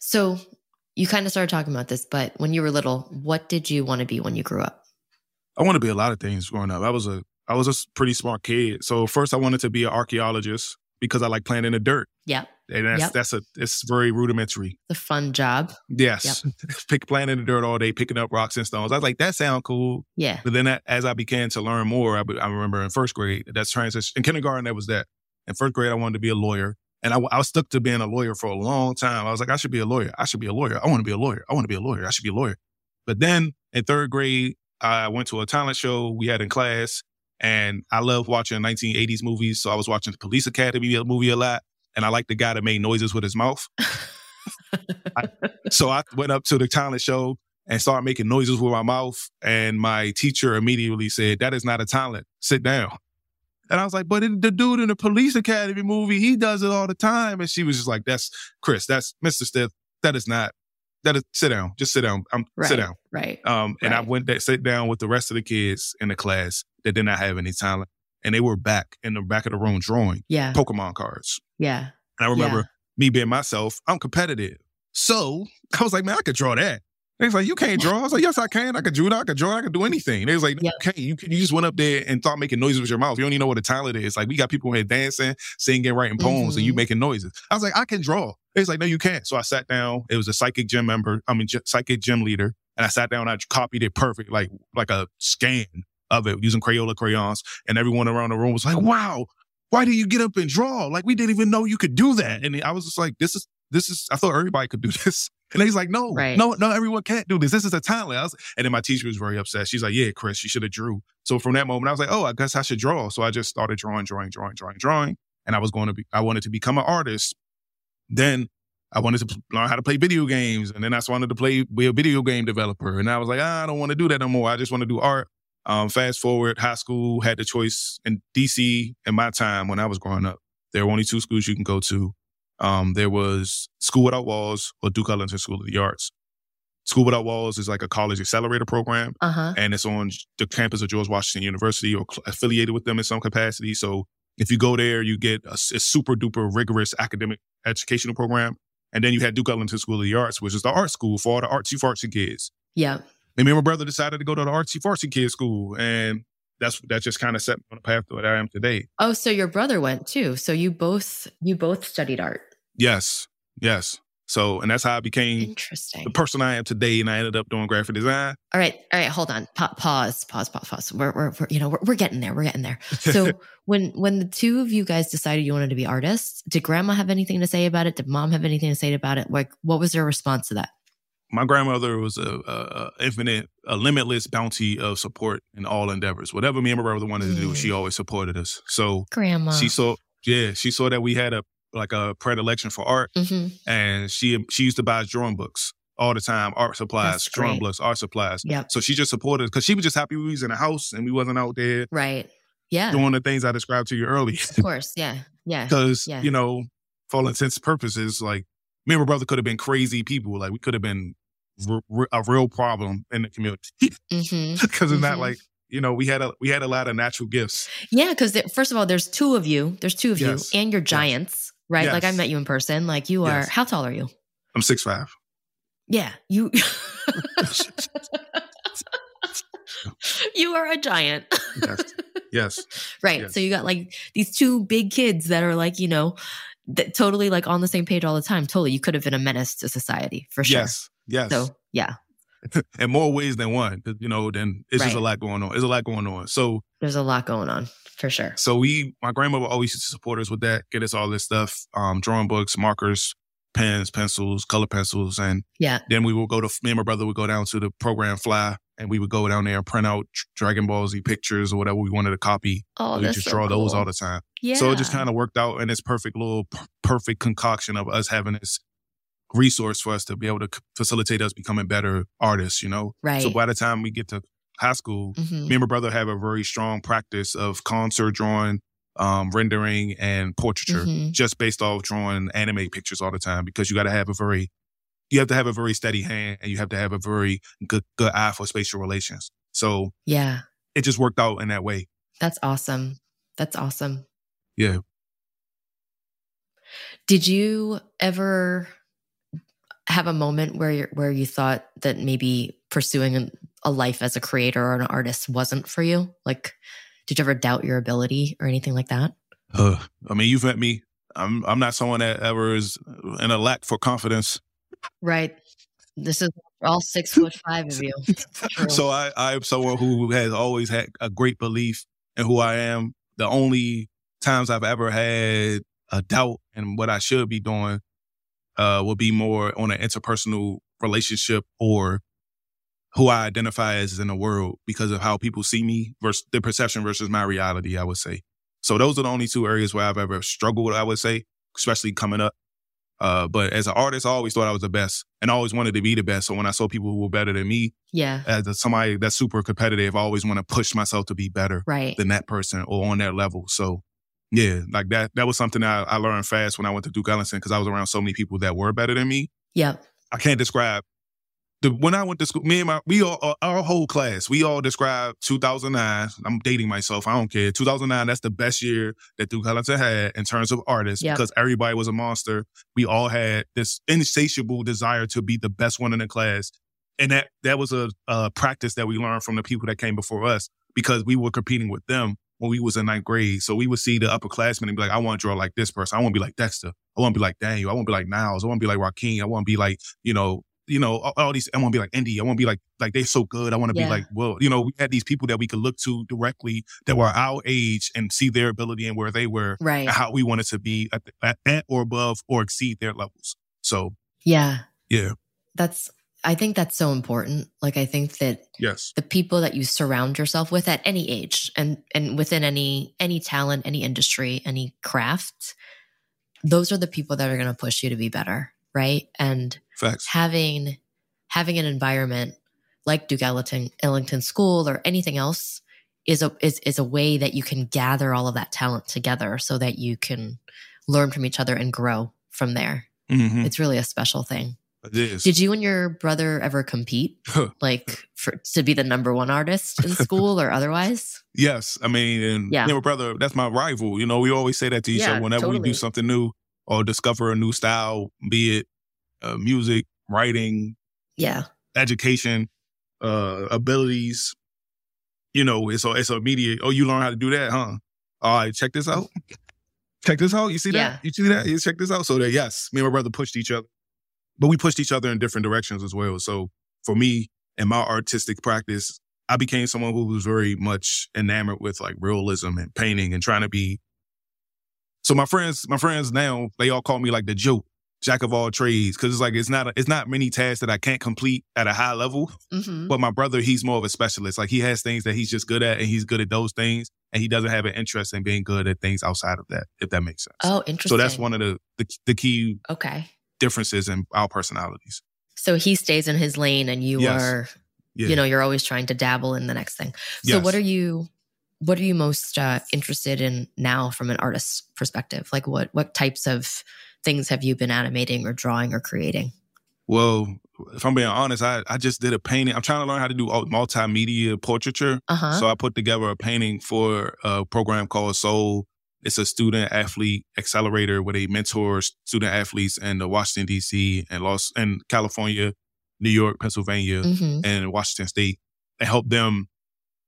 [SPEAKER 3] So you kind of started talking about this, but when you were little, what did you want to be when you grew up?
[SPEAKER 1] I want to be a lot of things growing up. I was a I was a pretty smart kid. So first I wanted to be an archaeologist because I like playing in the dirt.
[SPEAKER 3] Yep.
[SPEAKER 1] And that's
[SPEAKER 3] Yep.
[SPEAKER 1] that's a it's very rudimentary.
[SPEAKER 3] The fun job.
[SPEAKER 1] Yes. [LAUGHS] Pick playing in the dirt all day, picking up rocks and stones. I was like, that sound cool.
[SPEAKER 3] Yeah.
[SPEAKER 1] But then as I began to learn more, I, I remember in first grade, that's transition. In kindergarten, that was that. In first grade, I wanted to be a lawyer. And I was stuck to being a lawyer for a long time. I was like, I should be a lawyer. I should be a lawyer. I want to be a lawyer. I want to be a lawyer. I should be a lawyer. But then in third grade, I went to a talent show we had in class. And I love watching 1980s movies. So I was watching the Police Academy movie a lot. And I like the guy that made noises with his mouth. So I went up to the talent show and started making noises with my mouth. And my teacher immediately said, That is not a talent. Sit down. And I was like, But the dude in the police academy movie, he does it all the time. And she was just like, That's Kris, that's Mr. Stiff. That is not, that is, sit down. Just sit down. I'm
[SPEAKER 3] Right.
[SPEAKER 1] sit down.
[SPEAKER 3] Right.
[SPEAKER 1] Um, and I went that sit down with the rest of the kids in the class that did not have any talent. And they were back in the back of the room drawing
[SPEAKER 3] Yeah.
[SPEAKER 1] Pokemon cards.
[SPEAKER 3] Yeah.
[SPEAKER 1] And I remember
[SPEAKER 3] Yeah.
[SPEAKER 1] me being myself, I'm competitive. So I was like, man, I could draw that. They was like, you can't draw. I was like, yes, I can. I could draw. I could draw. I could do anything. They was like, no, you can't. You, can- you just went up there and thought making noises with your mouth. You don't even know what a talent is. Like we got people here dancing, singing, writing poems, and you
[SPEAKER 3] Mhm.
[SPEAKER 1] making noises. I was like, I can draw. They was like, no, you can't. So I sat down. It was a psychic gym member. I mean, gy- psychic gym leader. And I sat down. I copied it perfect, like like a scan of it using Crayola crayons. And everyone around the room was like, wow, why did you get up and draw? Like we didn't even know you could do that. And I was just like, this is this is I thought everybody could do [LAUGHS] this. And he's like, no,
[SPEAKER 3] Right.
[SPEAKER 1] no, no, everyone can't do this. This is a talent. Was, and then my teacher was very upset. She's like, yeah, Kris, you should have drew. So from that moment, I was like, oh, I guess I should draw. So I just started drawing, drawing, drawing, drawing, drawing. And I was going to be, I wanted to become an artist. Then I wanted to learn how to play video games. And then I just wanted to play, be a video game developer. And I was like, ah, I don't want to do that no more. I just want to do art. Um, fast forward, high school had the choice in DC in my time when I was growing up. There were only two schools you can go to. Um, there was School Without Walls or Duke Ellington School of the Arts. School Without Walls is like a college accelerator program,
[SPEAKER 3] Uh huh.
[SPEAKER 1] and it's on the campus of George Washington University or cl- affiliated with them in some capacity. So if you go there, you get a super duper rigorous academic educational program. And then you had Duke Ellington School of the Arts, which is the art school for all the artsy fartsy kids.
[SPEAKER 3] Yeah.
[SPEAKER 1] And me and my brother decided to go to the artsy fartsy kids school, and that's that just kind of set me on the path to what I am today.
[SPEAKER 3] Oh, so your brother went too. So you both you both studied art.
[SPEAKER 1] Yes, yes. So, and that's how I became
[SPEAKER 3] Interesting.
[SPEAKER 1] the person I am today, and I ended up doing graphic design.
[SPEAKER 3] All right, all right. Hold on. Pa- pause. Pause. Pause. Pause. We're, we're, we're you know we're, we're getting there. We're getting there. So [LAUGHS] when when the two of you guys decided you wanted to be artists, did Grandma have anything to say about it? Did Mom have anything to say about it? Like, what was their response to that?
[SPEAKER 1] My grandmother was a, a, a infinite, a limitless bounty of support in all endeavors. Whatever me and my brother wanted to do, she always supported us. So
[SPEAKER 3] Grandma.
[SPEAKER 1] she saw, yeah, she saw that we had a like a predilection for art,
[SPEAKER 3] hmm
[SPEAKER 1] and she she used to buy us drawing books all the time, art supplies,
[SPEAKER 3] That's
[SPEAKER 1] drawing
[SPEAKER 3] great.
[SPEAKER 1] books, art supplies.
[SPEAKER 3] Yep.
[SPEAKER 1] So she just supported because she was just happy we was in the house and we wasn't out there
[SPEAKER 3] Right. Yeah.
[SPEAKER 1] doing the things I described to you earlier.
[SPEAKER 3] Of course. Yeah. Yeah. [LAUGHS]
[SPEAKER 1] Because
[SPEAKER 3] Yeah.
[SPEAKER 1] you know, for all intents and purposes, like me and my brother could have been crazy people. Like we could have been r- a real problem in the community [LAUGHS] because it's not
[SPEAKER 3] Mhm.
[SPEAKER 1] like you know we had a we had a lot of natural gifts.
[SPEAKER 3] Yeah, because first of all, there's two of you. There's two of
[SPEAKER 1] Yes.
[SPEAKER 3] you, and you're giants, right? Like I met you in person. Like you are.
[SPEAKER 1] Yes.
[SPEAKER 3] How tall are you?
[SPEAKER 1] I'm six five.
[SPEAKER 3] Yeah, you. [LAUGHS] you are a giant.
[SPEAKER 1] Yes. Yes. [LAUGHS]
[SPEAKER 3] right.
[SPEAKER 1] Yes.
[SPEAKER 3] So you got like these two big kids that are like you know, that totally like on the same page all the time. Totally, you could have been a menace to society for sure.
[SPEAKER 1] Yes. Yes.
[SPEAKER 3] So yeah, [LAUGHS]
[SPEAKER 1] in more ways than one, You know, then it's just a lot going on. There's a lot going on. So
[SPEAKER 3] there's a lot going on for sure.
[SPEAKER 1] so we my grandmother always used to support us with that, get us all this stuff, um, drawing books, markers, pens, pencils, color pencils, and
[SPEAKER 3] Yeah.
[SPEAKER 1] Then we would go to me and my brother would go down to the program Fly, and we would go down there and print out Dragon Ball Z pictures or whatever we wanted to copy.
[SPEAKER 3] Oh,
[SPEAKER 1] we just
[SPEAKER 3] so
[SPEAKER 1] draw those all the time.
[SPEAKER 3] Yeah.
[SPEAKER 1] So it just kind of worked out, and this perfect little perfect concoction of us having this resource for us to be able to facilitate us becoming better artists. You know.
[SPEAKER 3] right.
[SPEAKER 1] So by the time we get to high school,
[SPEAKER 3] Mhm.
[SPEAKER 1] me and my brother have a very strong practice of concert drawing, um, rendering, and portraiture
[SPEAKER 3] Mhm.
[SPEAKER 1] just based off drawing anime pictures all the time because you got to have a very you have to have a very steady hand and you have to have a very good good eye for spatial relations. So
[SPEAKER 3] Yeah.
[SPEAKER 1] it just worked out in that way.
[SPEAKER 3] That's awesome. That's awesome.
[SPEAKER 1] Yeah.
[SPEAKER 3] Did you ever have a moment where you where you thought that maybe pursuing a, life as a creator or an artist wasn't for you? Like, did you ever doubt your ability or anything like that?
[SPEAKER 1] Uh, I mean, you've met me. I'm I'm not someone that ever is in a lack for confidence.
[SPEAKER 3] Right. This is all six [LAUGHS] foot five of you.
[SPEAKER 1] So I I am someone who has always had a great belief in who I am. The only times I've ever had a doubt in what I should be doing uh will be more on an interpersonal relationship or who I identify as in the world because of how people see me versus their perception versus my reality, I would say. So those are the only two areas where I've ever struggled, I would say, especially coming up. Uh, but as an artist, I always thought I was the best and I always wanted to be the best. So when I saw people who were better than me,
[SPEAKER 3] yeah.
[SPEAKER 1] as somebody that's super competitive, I always want to push myself to be better
[SPEAKER 3] Right.
[SPEAKER 1] than that person or on that level. So yeah, like that, that was something I, I learned fast when I went to Duke Ellington because I was around so many people that were better than me.
[SPEAKER 3] Yep.
[SPEAKER 1] I can't describe the when I went to school. Me and my we all uh, our whole class we all described 2009. I'm dating myself. I don't care. 2009. That's the best year that Duke Ellington had in terms of artists
[SPEAKER 3] Yep.
[SPEAKER 1] because everybody was a monster. We all had this insatiable desire to be the best one in the class, and that that was a, a practice that we learned from the people that came before us because we were competing with them when we was in ninth grade. So we would see the upperclassmen and be like, I want to draw like this person. I want to be like Dexter. I want to be like Daniel. I want to be like Niles. I want to be like Joaquin. I want to be like, you know, you know, all, all these, I want to be like Indy. I want to be like, like they're so good. I want to
[SPEAKER 3] Yeah.
[SPEAKER 1] be like, well, you know, we had these people that we could look to directly that were our age and see their ability and where they were
[SPEAKER 3] Right.
[SPEAKER 1] and how we wanted to be at, the- at, at or above or exceed their levels. So
[SPEAKER 3] Yeah.
[SPEAKER 1] yeah,
[SPEAKER 3] that's I think that's so important. Like I think that
[SPEAKER 1] Yes.
[SPEAKER 3] the people that you surround yourself with at any age and and within any any talent, any industry, any craft, those are the people that are going to push you to be better, right? And
[SPEAKER 1] Facts.
[SPEAKER 3] having having an environment like Duke Ellington, Ellington School or anything else is a is is a way that you can gather all of that talent together so that you can learn from each other and grow from there.
[SPEAKER 1] hmm
[SPEAKER 3] It's really a special thing. Did you and your brother ever compete, [LAUGHS] like for to be the number one artist in school or otherwise?
[SPEAKER 1] Yes, I mean, and
[SPEAKER 3] Yeah.
[SPEAKER 1] yeah, my brother, that's my rival. You know, we always say that to each
[SPEAKER 3] Yeah,
[SPEAKER 1] other whenever we do something new or discover a new style, be it uh, music, writing,
[SPEAKER 3] Yeah,
[SPEAKER 1] education, uh, abilities. You know, it's a, it's immediate. Oh, you learn how to do that, huh? All right, check this out. Check this out. You see
[SPEAKER 3] Yeah.
[SPEAKER 1] that? You see that? You check this out. So that yes, me and my brother pushed each other, but we pushed each other in different directions as well. So for me and my artistic practice, I became someone who was very much enamored with like realism and painting and trying to be. So my friends, my friends now, they all call me like the joke, jack of all trades, because it's like it's not a, it's not many tasks that I can't complete at a high level.
[SPEAKER 3] hmm
[SPEAKER 1] But my brother, he's more of a specialist. Like he has things that he's just good at, and he's good at those things, and he doesn't have an interest in being good at things outside of that. If that makes sense.
[SPEAKER 3] Oh, interesting.
[SPEAKER 1] so that's one of the, the the key
[SPEAKER 3] Okay,
[SPEAKER 1] differences in our personalities.
[SPEAKER 3] so he stays in his lane, and you
[SPEAKER 1] Yes.
[SPEAKER 3] are,
[SPEAKER 1] Yeah.
[SPEAKER 3] you know, you're always trying to dabble in the next thing. So,
[SPEAKER 1] Yes.
[SPEAKER 3] what are you? What are you most uh, interested in now from an artist's perspective? Like, what what types of things have you been animating or drawing or creating?
[SPEAKER 1] Well, if I'm being honest, I, I just did a painting. I'm trying to learn how to do multimedia portraiture.
[SPEAKER 3] Uh huh.
[SPEAKER 1] So I put together a painting for a program called Soul. It's a student athlete accelerator where they mentor student athletes in the Washington D.C. and Los and California, New York, Pennsylvania,
[SPEAKER 3] hmm
[SPEAKER 1] and Washington State, and help them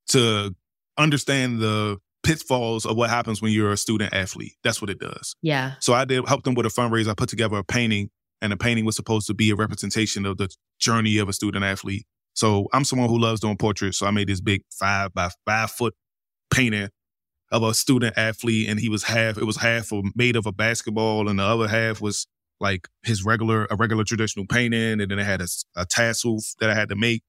[SPEAKER 1] to understand the pitfalls of what happens when you're a student athlete. That's what it does.
[SPEAKER 3] Yeah.
[SPEAKER 1] So I did help them with a fundraiser. I put together a painting, and the painting was supposed to be a representation of the journey of a student athlete. So I'm someone who loves doing portraits. So I made this big five by five foot painting of a student athlete, and he was half. It was half of, made of a basketball, and the other half was like his regular a regular traditional painting, and then it had a tassel that I had to make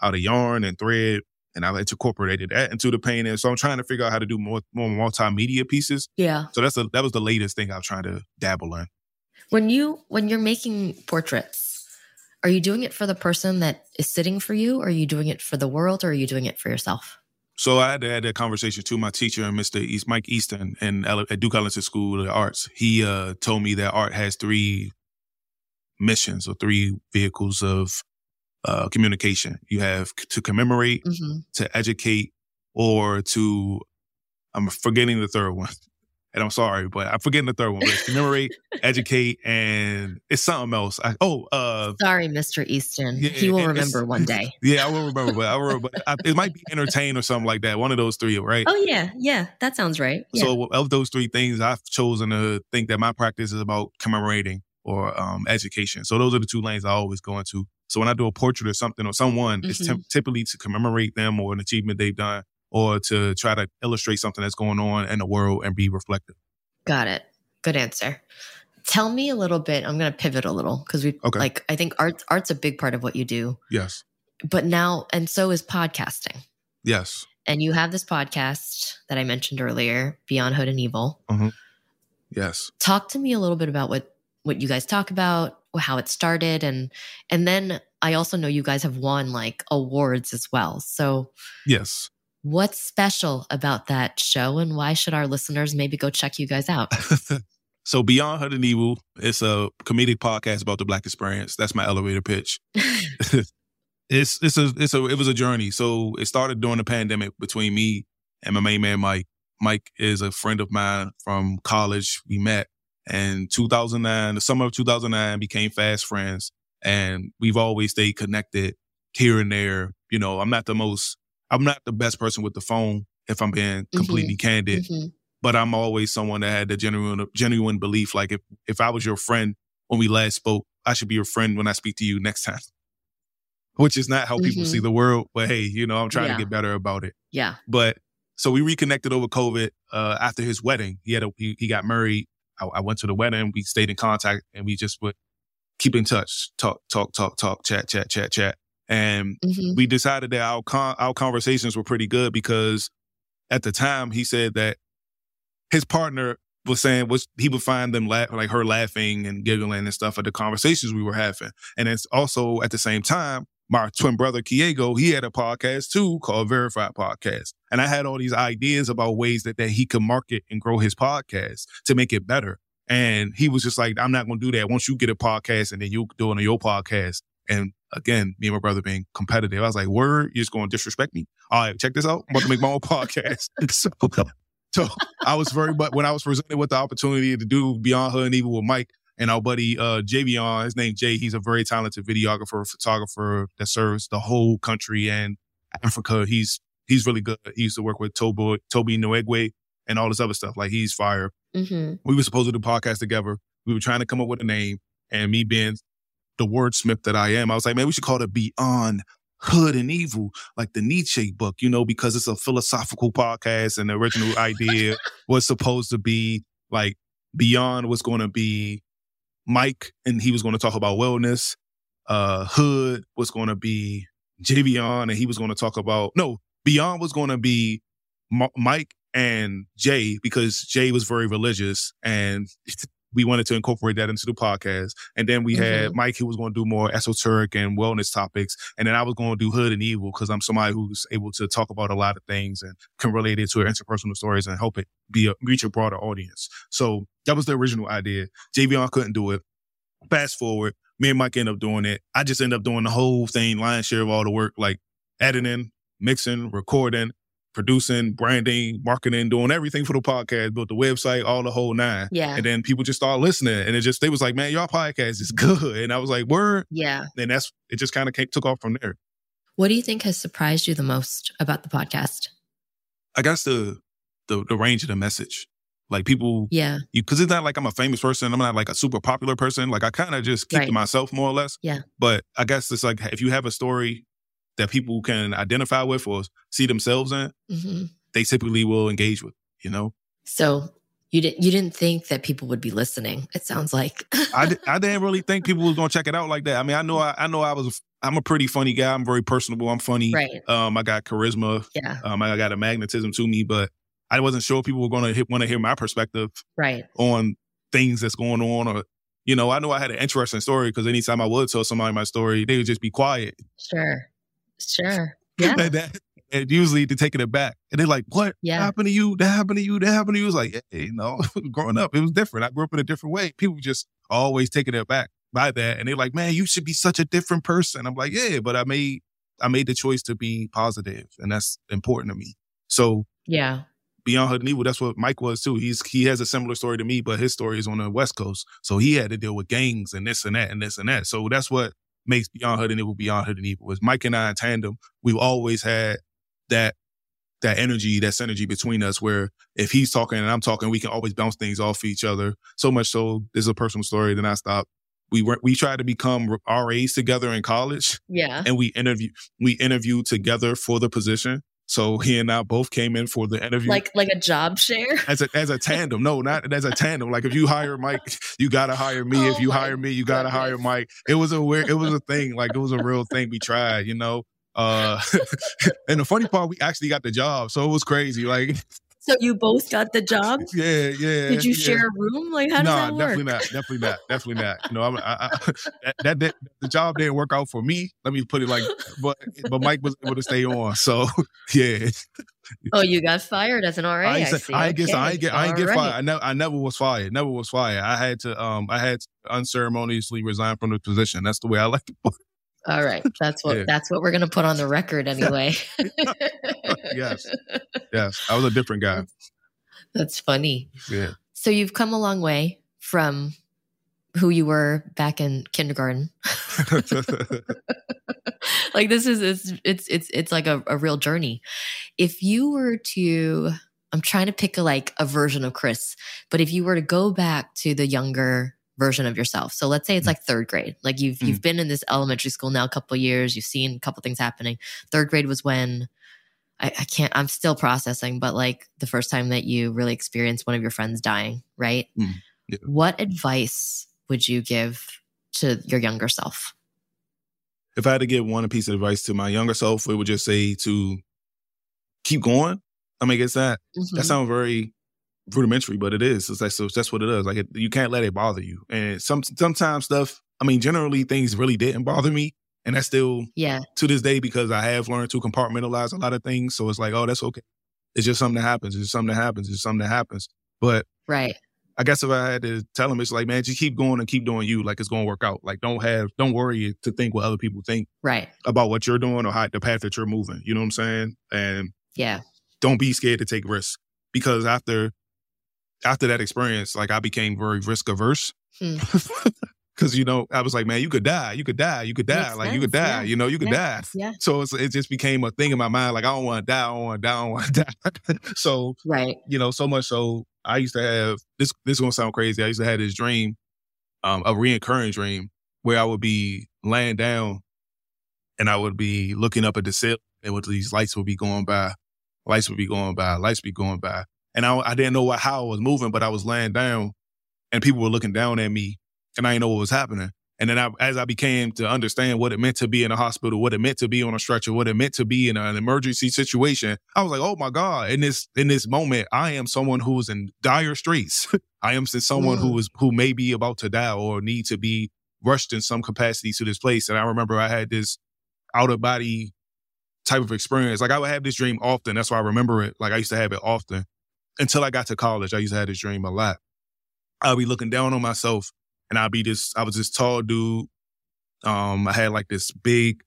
[SPEAKER 1] out of yarn and thread. And I incorporated that into the painting. So I'm trying to figure out how to do more more multimedia pieces.
[SPEAKER 3] Yeah.
[SPEAKER 1] So that's the that was the latest thing I'm trying to dabble in.
[SPEAKER 3] When you when you're making portraits, are you doing it for the person that is sitting for you? Or are you doing it for the world or are you doing it for yourself?
[SPEAKER 1] So I had to have that conversation to my teacher, Mr. East, Mike Easton, in, at Duke Ellington School of Arts. He uh, told me that art has three missions or three vehicles of uh, communication. You have to commemorate,
[SPEAKER 3] hmm
[SPEAKER 1] to educate, or to I'm forgetting the third one. And I'm sorry, but I'm forgetting the third one. But it's commemorate, [LAUGHS] educate, and it's something else. I, oh, uh,
[SPEAKER 3] Sorry, Mr. Easton.
[SPEAKER 1] Yeah,
[SPEAKER 3] he will remember one day. [LAUGHS]
[SPEAKER 1] yeah, I will remember, but I will remember. But I, it might be entertain or something like that. One of those three, right?
[SPEAKER 3] Oh yeah, yeah, that sounds right. Yeah.
[SPEAKER 1] So of those three things, I've chosen to think that my practice is about commemorating or um, education. So those are the two lanes I always go into. So when I do a portrait or something or someone, it's
[SPEAKER 3] Mm-hmm.
[SPEAKER 1] ty- typically to commemorate them or an achievement they've done, or to try to illustrate something that's going on in the world and be reflective.
[SPEAKER 3] Got it. Good answer. Tell me a little bit. I'm going to pivot a little because we
[SPEAKER 1] Okay.
[SPEAKER 3] like. I think art art's a big part of what you do,
[SPEAKER 1] Yes,
[SPEAKER 3] but now and so is podcasting.
[SPEAKER 1] yes,
[SPEAKER 3] And you have this podcast that I mentioned earlier, Beyond Hood and Evil. Mm-hmm.
[SPEAKER 1] yes.
[SPEAKER 3] Talk to me a little bit about what what you guys talk about, how it started, and and then I also know you guys have won like awards as well. So
[SPEAKER 1] Yes.
[SPEAKER 3] What's special about that show, and why should our listeners maybe go check you guys out? [LAUGHS]
[SPEAKER 1] so Beyond Hood and Evil, it's a comedic podcast about the Black experience. That's my elevator pitch. [LAUGHS] [LAUGHS] it's it's a it's a it was a journey. So it started during the pandemic between me and my main man Mike. Mike is a friend of mine from college. We met in 2009, the summer of 2009, became fast friends, and we've always stayed connected here and there. You know, I'm not the most, I'm not the best person with the phone, if I'm being completely candid
[SPEAKER 3] Mhm.
[SPEAKER 1] but I'm always someone that had the genuine genuine belief. Like if if I was your friend when we last spoke, I should be your friend when I speak to you next time. [LAUGHS] Which is not how people
[SPEAKER 3] Mhm.
[SPEAKER 1] see the world, but hey, you know, I'm trying
[SPEAKER 3] Yeah.
[SPEAKER 1] to get better about it.
[SPEAKER 3] Yeah.
[SPEAKER 1] But so we reconnected over COVID uh, after his wedding. He had a he, he got married. I, I went to the wedding. We stayed in contact, and we just would keep in touch, talk, talk, talk, talk, chat, chat, chat, chat. And
[SPEAKER 3] Mhm.
[SPEAKER 1] we decided that our con- our conversations were pretty good because at the time he said that his partner was saying was he would find them laugh like her laughing and giggling and stuff at the conversations we were having. And it's also at the same time, my twin brother Kiego, he had a podcast too called Verified Podcast. And I had all these ideas about ways that, that he could market and grow his podcast to make it better. And he was just like, I'm not gonna do that. Once you get a podcast and then you do it on your podcast. And again, me and my brother being competitive, I was like, word, you're just gonna disrespect me? All right, check this out. I'm about to make my own [LAUGHS] podcast. so, [LAUGHS] so I was very, but when I was presented with the opportunity to do Beyond Hood and Evil with Mike and our buddy uh Javion, his name Jay, he's a very talented videographer, photographer that serves the whole country and Africa. He's he's really good. He used to work with Tobo, Toby Noegwe and all this other stuff. Like he's fire.
[SPEAKER 3] Mhm.
[SPEAKER 1] We were supposed to do podcast together. We were trying to come up with a name, and me being the wordsmith that I am, I was like, man, we should call it Beyond Hood and Evil, like the Nietzsche book, you know, because it's a philosophical podcast, and the original idea [LAUGHS] was supposed to be like Beyond was going to be Mike, and he was going to talk about wellness. Uh, Hood was going to be Javion, and he was going to talk about no. Beyond was going to be M- Mike and Jay because Jay was very religious and [LAUGHS] we wanted to incorporate that into the podcast. And then we had mm-hmm. Mike who was going to do more esoteric and wellness topics. And then I was going to do hood and evil because I'm somebody who's able to talk about a lot of things and can relate it to interpersonal stories and help it be a, reach a broader audience. So that was the original idea. Javion couldn't do it. Fast forward, me and Mike end up doing it. I just end up doing the whole thing, lion's share of all the work, like editing, mixing, recording, producing, branding, marketing, doing everything for the podcast, built the website, all the whole nine.
[SPEAKER 3] Yeah.
[SPEAKER 1] And then people just started listening, and it just they was like, "Man, y'all podcast is [LAUGHS] good," and I was like, "Word."
[SPEAKER 3] Yeah.
[SPEAKER 1] And that's it. Just kind of took off from there.
[SPEAKER 3] What do you think has surprised you the most about the podcast?
[SPEAKER 1] I guess the the the range of the message, like people,
[SPEAKER 3] Yeah.
[SPEAKER 1] you because it's not like I'm a famous person. I'm not like a super popular person. Like I kind of just keep
[SPEAKER 3] Right.
[SPEAKER 1] to myself more or less.
[SPEAKER 3] Yeah.
[SPEAKER 1] But I guess it's like if you have a story that people can identify with or see themselves in,
[SPEAKER 3] hmm
[SPEAKER 1] they typically will engage with. You know,
[SPEAKER 3] So you didn't you didn't think that people would be listening. It sounds like [LAUGHS]
[SPEAKER 1] I, I didn't really think people was gonna check it out like that. I mean, I know I, I know I was I'm a pretty funny guy. I'm very personable. I'm funny.
[SPEAKER 3] right.
[SPEAKER 1] Um, I got charisma.
[SPEAKER 3] Yeah.
[SPEAKER 1] Um, I got a magnetism to me, but I wasn't sure people were gonna hit, want to hear my perspective
[SPEAKER 3] Right.
[SPEAKER 1] on things that's going on or you know, I know I had an interesting story because anytime I would tell somebody my story, they would just be quiet.
[SPEAKER 3] Sure. Sure. [LAUGHS] Yeah.
[SPEAKER 1] and, that, and usually they're taking it back. And they're like, What
[SPEAKER 3] Yeah.
[SPEAKER 1] happened to you? That happened to you? That happened to you? It's like, hey, you know, [LAUGHS] growing up, it was different. I grew up in a different way. People just always taking it back by that. And they're like, Man, you should be such a different person. I'm like, Yeah, but I made I made the choice to be positive, and that's important to me. So
[SPEAKER 3] Yeah.
[SPEAKER 1] Beyond Hood and Evil, that's what Mike was too. He's he has a similar story to me, but his story is on the West Coast. So he had to deal with gangs and this and that and this and that. So that's what makes Beyond Hood and Evil Beyond Hood and Evil. Was Mike and I in tandem, we've always had that that energy, that synergy between us where if he's talking and I'm talking, we can always bounce things off each other. So much so, this is a personal story, then I stopped. We were we tried to become RAs together in college
[SPEAKER 3] Yeah.
[SPEAKER 1] and we interview we interviewed together for the position. So he and I both came in for the interview
[SPEAKER 3] Like like a job share.
[SPEAKER 1] as a as a tandem. No, not as a tandem. Like if you hire Mike, you gotta hire me. if
[SPEAKER 3] Oh
[SPEAKER 1] you hire me, you gotta hire. Mike. It was a weird. It was a thing. Like it was a real thing. We tried. You know. Uh, [LAUGHS] and the funny part, we actually got the job, so it was crazy. Like, [LAUGHS]
[SPEAKER 3] So you both got the job? [LAUGHS]
[SPEAKER 1] yeah, yeah.
[SPEAKER 3] Did you
[SPEAKER 1] yeah.
[SPEAKER 3] share a room? Like how does
[SPEAKER 1] no,
[SPEAKER 3] that work?
[SPEAKER 1] definitely not. Definitely not. Definitely not. You know, I'm, I, I, [LAUGHS] that, that, that the job didn't work out for me. Let me put it like, but but Mike was able to stay on. So [LAUGHS] yeah,
[SPEAKER 3] Oh, you got fired as an RA.
[SPEAKER 1] I
[SPEAKER 3] I,
[SPEAKER 1] ain't, say-
[SPEAKER 3] see.
[SPEAKER 1] I ain't get, I ain't get, I ain't
[SPEAKER 3] Okay.
[SPEAKER 1] get
[SPEAKER 3] All
[SPEAKER 1] fired.
[SPEAKER 3] right.
[SPEAKER 1] I never, I never was fired. Never was fired. I had to, um, I had to unceremoniously resign from the position. That's the way I like to put
[SPEAKER 3] All right. That's what
[SPEAKER 1] Yeah.
[SPEAKER 3] that's what we're gonna put on the record anyway. [LAUGHS]
[SPEAKER 1] Yes. Yes, I was a different guy.
[SPEAKER 3] That's funny.
[SPEAKER 1] Yeah.
[SPEAKER 3] So you've come a long way from who you were back in kindergarten. [LAUGHS] like this is it's it's it's, it's like a, a real journey. If you were to I'm trying to pick a like a version of Kris, but if you were to go back to the younger version of yourself. So let's say it's like third grade. Like you've
[SPEAKER 1] Mm.
[SPEAKER 3] you've been in this elementary school now a couple of years, you've seen a couple things happening. Third grade was when I, I can't I'm still processing, but like the first time that you really experienced one of your friends dying, right?
[SPEAKER 1] Mm, yeah.
[SPEAKER 3] What advice would you give to your younger self?
[SPEAKER 1] If I had to give one piece of advice to my younger self, it would just say to keep going. I mean, it's that
[SPEAKER 3] Mhm.
[SPEAKER 1] that sounds very rudimentary, but it is. It's like so that's what it is. Like it, you can't let it bother you. And some sometimes stuff. I mean, generally things really didn't bother me, and that's still
[SPEAKER 3] yeah.
[SPEAKER 1] to this day because I have learned to compartmentalize a lot of things. So it's like, oh, that's okay. It's just something that happens. It's just something that happens. It's something that happens. But
[SPEAKER 3] Right.
[SPEAKER 1] I guess if I had to tell him, it's like, man, just keep going and keep doing you. Like it's going to work out. Like don't have, don't worry to think what other people think
[SPEAKER 3] Right.
[SPEAKER 1] about what you're doing or how the path that you're moving. You know what I'm saying? And
[SPEAKER 3] Yeah.
[SPEAKER 1] don't be scared to take risks because after after that experience, like I became very risk averse.
[SPEAKER 3] Hmm. [LAUGHS]
[SPEAKER 1] Cause you know, I was like, man, you could die, you could die, you could die,
[SPEAKER 3] Makes
[SPEAKER 1] like you could die,
[SPEAKER 3] yeah.
[SPEAKER 1] you know, you could die.
[SPEAKER 3] Yeah.
[SPEAKER 1] So it's, it just became a thing in my mind, like I don't want to die, I don't want to die, I don't want to [LAUGHS] die. so
[SPEAKER 3] Right.
[SPEAKER 1] you know, so much so I used to have this. This is gonna sound crazy. I used to have this dream, um, a reoccurring dream where I would be laying down, and I would be looking up at the ceiling, and with these lights would be going by, lights would be going by, lights would be going by, and I, I didn't know what, how I was moving, but I was laying down, and people were looking down at me, and I didn't know what was happening. And then I, as I became to understand what it meant to be in a hospital, what it meant to be on a stretcher, what it meant to be in an emergency situation, I was like, "Oh my God!" In this in this moment, I am someone who is in dire straits. [LAUGHS] I am someone who mm. is who may be about to die or need to be rushed in some capacity to this place. And I remember I had this out of body type of experience. Like I would have this dream often. That's why I remember it. Like I used to have it often until I got to college. I used to have this dream a lot. I'll be looking down on myself and I'll be this, I was this tall dude. Um, I had like this big,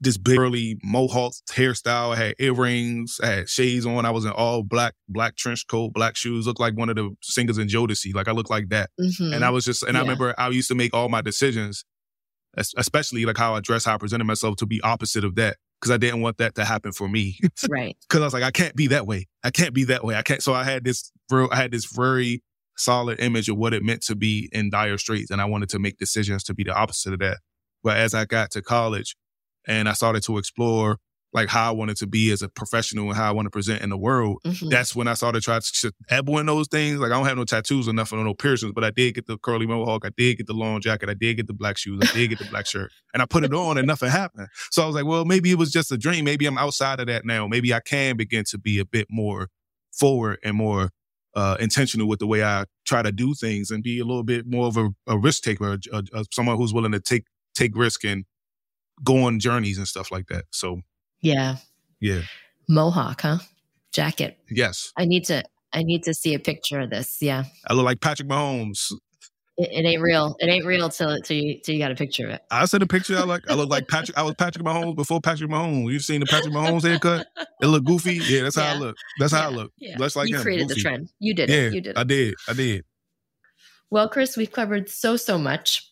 [SPEAKER 1] this big early mohawk hairstyle. I had earrings. I had shades on. I was in all black, black trench coat, black shoes. Looked like one of the singers in Jodeci. Like I looked like that.
[SPEAKER 3] Mhm.
[SPEAKER 1] And I was just, and I remember I used to make all my decisions, especially like how I dress, how I presented myself to be opposite of that. Cause I didn't want that to happen for me. [LAUGHS]
[SPEAKER 3] right.
[SPEAKER 1] Cause I was like, I can't be that way. I can't be that way. I can't. So I had this, real, I had this very solid image of what it meant to be in dire straits. And I wanted to make decisions to be the opposite of that. But as I got to college and I started to explore like how I wanted to be as a professional and how I want to present in the world,
[SPEAKER 3] Mhm.
[SPEAKER 1] that's when I started trying to dabble in those things. Like I don't have no tattoos or nothing or no piercings, but I did get the curly mohawk. I did get the long jacket. I did get the black shoes. I did get the black shirt. And I put it on and nothing happened. So I was like, well, maybe it was just a dream. Maybe I'm outside of that now. Maybe I can begin to be a bit more forward and more uh, intentional with the way I try to do things and be a little bit more of a, a risk taker, a, a, a- someone who's willing to take take risk and go on journeys and stuff like that. So
[SPEAKER 3] Yeah.
[SPEAKER 1] yeah,
[SPEAKER 3] Mohawk, huh? Jacket.
[SPEAKER 1] yes,
[SPEAKER 3] I need to I need to see a picture of this. Yeah.
[SPEAKER 1] I look like Patrick Mahomes.
[SPEAKER 3] It, it ain't real. It ain't real till till you till you got a picture of it.
[SPEAKER 1] I said a picture. I like. I look like Patrick. I was Patrick Mahomes before Patrick Mahomes. You've seen the Patrick Mahomes haircut? It look goofy. Yeah, that's how I look. That's how I look.
[SPEAKER 3] Yeah.
[SPEAKER 1] Like
[SPEAKER 3] you
[SPEAKER 1] him,
[SPEAKER 3] created the trend. You did
[SPEAKER 1] Yeah,
[SPEAKER 3] it. You did
[SPEAKER 1] I did. I did.
[SPEAKER 3] Well, Kris, we've covered so so much.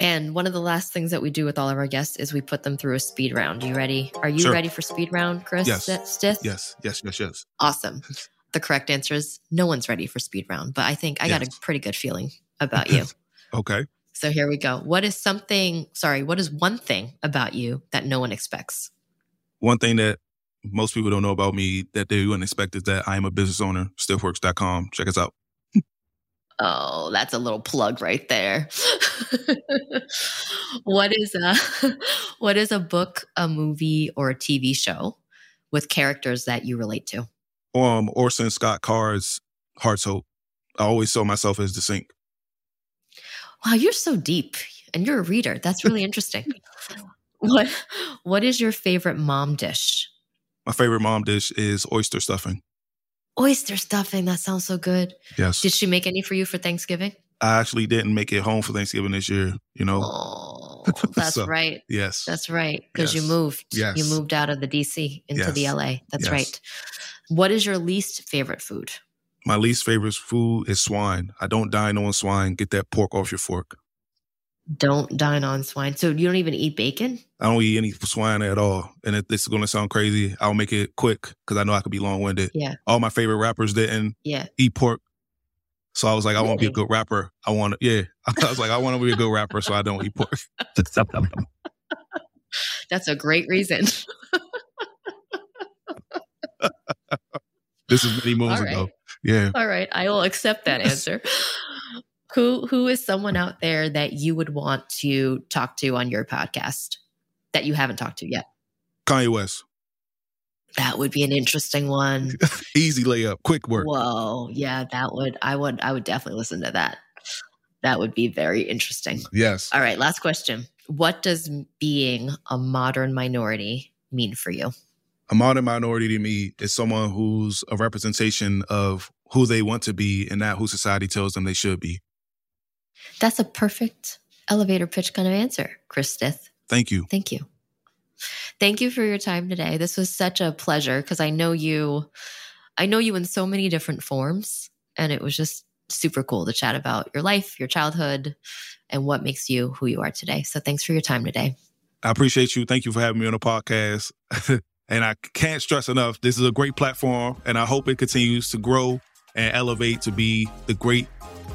[SPEAKER 3] And one of the last things that we do with all of our guests is we put them through a speed round. You ready? Are you
[SPEAKER 1] Sure.
[SPEAKER 3] ready for speed round, Kris?
[SPEAKER 1] Yes.
[SPEAKER 3] Stith?
[SPEAKER 1] Yes. Yes. Yes. Yes.
[SPEAKER 3] Awesome. [LAUGHS] The correct answer is no one's ready for speed round, but I think I got a pretty good feeling about you. [LAUGHS]
[SPEAKER 1] Okay.
[SPEAKER 3] so here we go. What is something, sorry, what is one thing about you that no one expects?
[SPEAKER 1] One thing that most people don't know about me that they wouldn't expect is that I am a business owner. Stithworks.com. Check us out.
[SPEAKER 3] Oh, that's a little plug right there. [LAUGHS] what is a [LAUGHS] what is a book, a movie, or a TV show with characters that you relate to?
[SPEAKER 1] Um, Orson Scott Card's Hart's Hope. I always saw myself as the sink.
[SPEAKER 3] Wow, you're so deep and you're a reader. That's really interesting. [LAUGHS] what what is your favorite mom dish?
[SPEAKER 1] My favorite mom dish is oyster stuffing.
[SPEAKER 3] Oyster stuffing. That sounds so good.
[SPEAKER 1] Yes.
[SPEAKER 3] Did she make any for you for Thanksgiving?
[SPEAKER 1] I actually didn't make it home for Thanksgiving this year, you know?
[SPEAKER 3] Oh, [LAUGHS] that's
[SPEAKER 1] So,
[SPEAKER 3] right.
[SPEAKER 1] Yes.
[SPEAKER 3] That's right. Because you moved.
[SPEAKER 1] Yes.
[SPEAKER 3] You moved out of the DC into the LA. That's
[SPEAKER 1] Yes.
[SPEAKER 3] right. What is your least favorite food?
[SPEAKER 1] My least favorite food is swine. I don't dine on swine. Get that pork off your fork.
[SPEAKER 3] Don't dine on swine. So you don't even eat bacon?
[SPEAKER 1] I don't eat any swine at all. And if this is going to sound crazy, I'll make it quick because I know I could be long winded.
[SPEAKER 3] Yeah.
[SPEAKER 1] All my favorite rappers didn't
[SPEAKER 3] Yeah.
[SPEAKER 1] eat pork. So I was like, I want to be a good rapper. I want to, yeah. [LAUGHS] I was like, I want to be a good rapper, so I don't eat pork. [LAUGHS]
[SPEAKER 3] That's a great reason. [LAUGHS]
[SPEAKER 1] this is many moons
[SPEAKER 3] right.
[SPEAKER 1] ago. Yeah.
[SPEAKER 3] All right. I will accept that answer. Who who is someone out there that you would want to talk to on your podcast that you haven't talked to yet?
[SPEAKER 1] Kanye West.
[SPEAKER 3] That would be an interesting one. [LAUGHS]
[SPEAKER 1] Easy layup, quick work.
[SPEAKER 3] Whoa, yeah, that would I would I would definitely listen to that. That would be very interesting.
[SPEAKER 1] Yes.
[SPEAKER 3] All right, last question. What does being a modern minority mean for you?
[SPEAKER 1] A modern minority to me is someone who's a representation of who they want to be and not who society tells them they should be.
[SPEAKER 3] That's a perfect elevator pitch kind of answer, Kris Stith.
[SPEAKER 1] Thank you.
[SPEAKER 3] Thank you. Thank you for your time today. This was such a pleasure because I know you I know you in so many different forms and it was just super cool to chat about your life, your childhood, and what makes you who you are today. So thanks for your time today.
[SPEAKER 1] I appreciate you. Thank you for having me on the podcast. [LAUGHS] and I can't stress enough, this is a great platform and I hope it continues to grow and elevate to be the great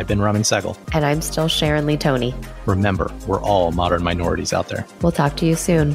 [SPEAKER 2] I've been Raman Sehgal.
[SPEAKER 3] And I'm still Sharon Lee Thony.
[SPEAKER 2] Remember, we're all modern minorities out there.
[SPEAKER 3] We'll talk to you soon.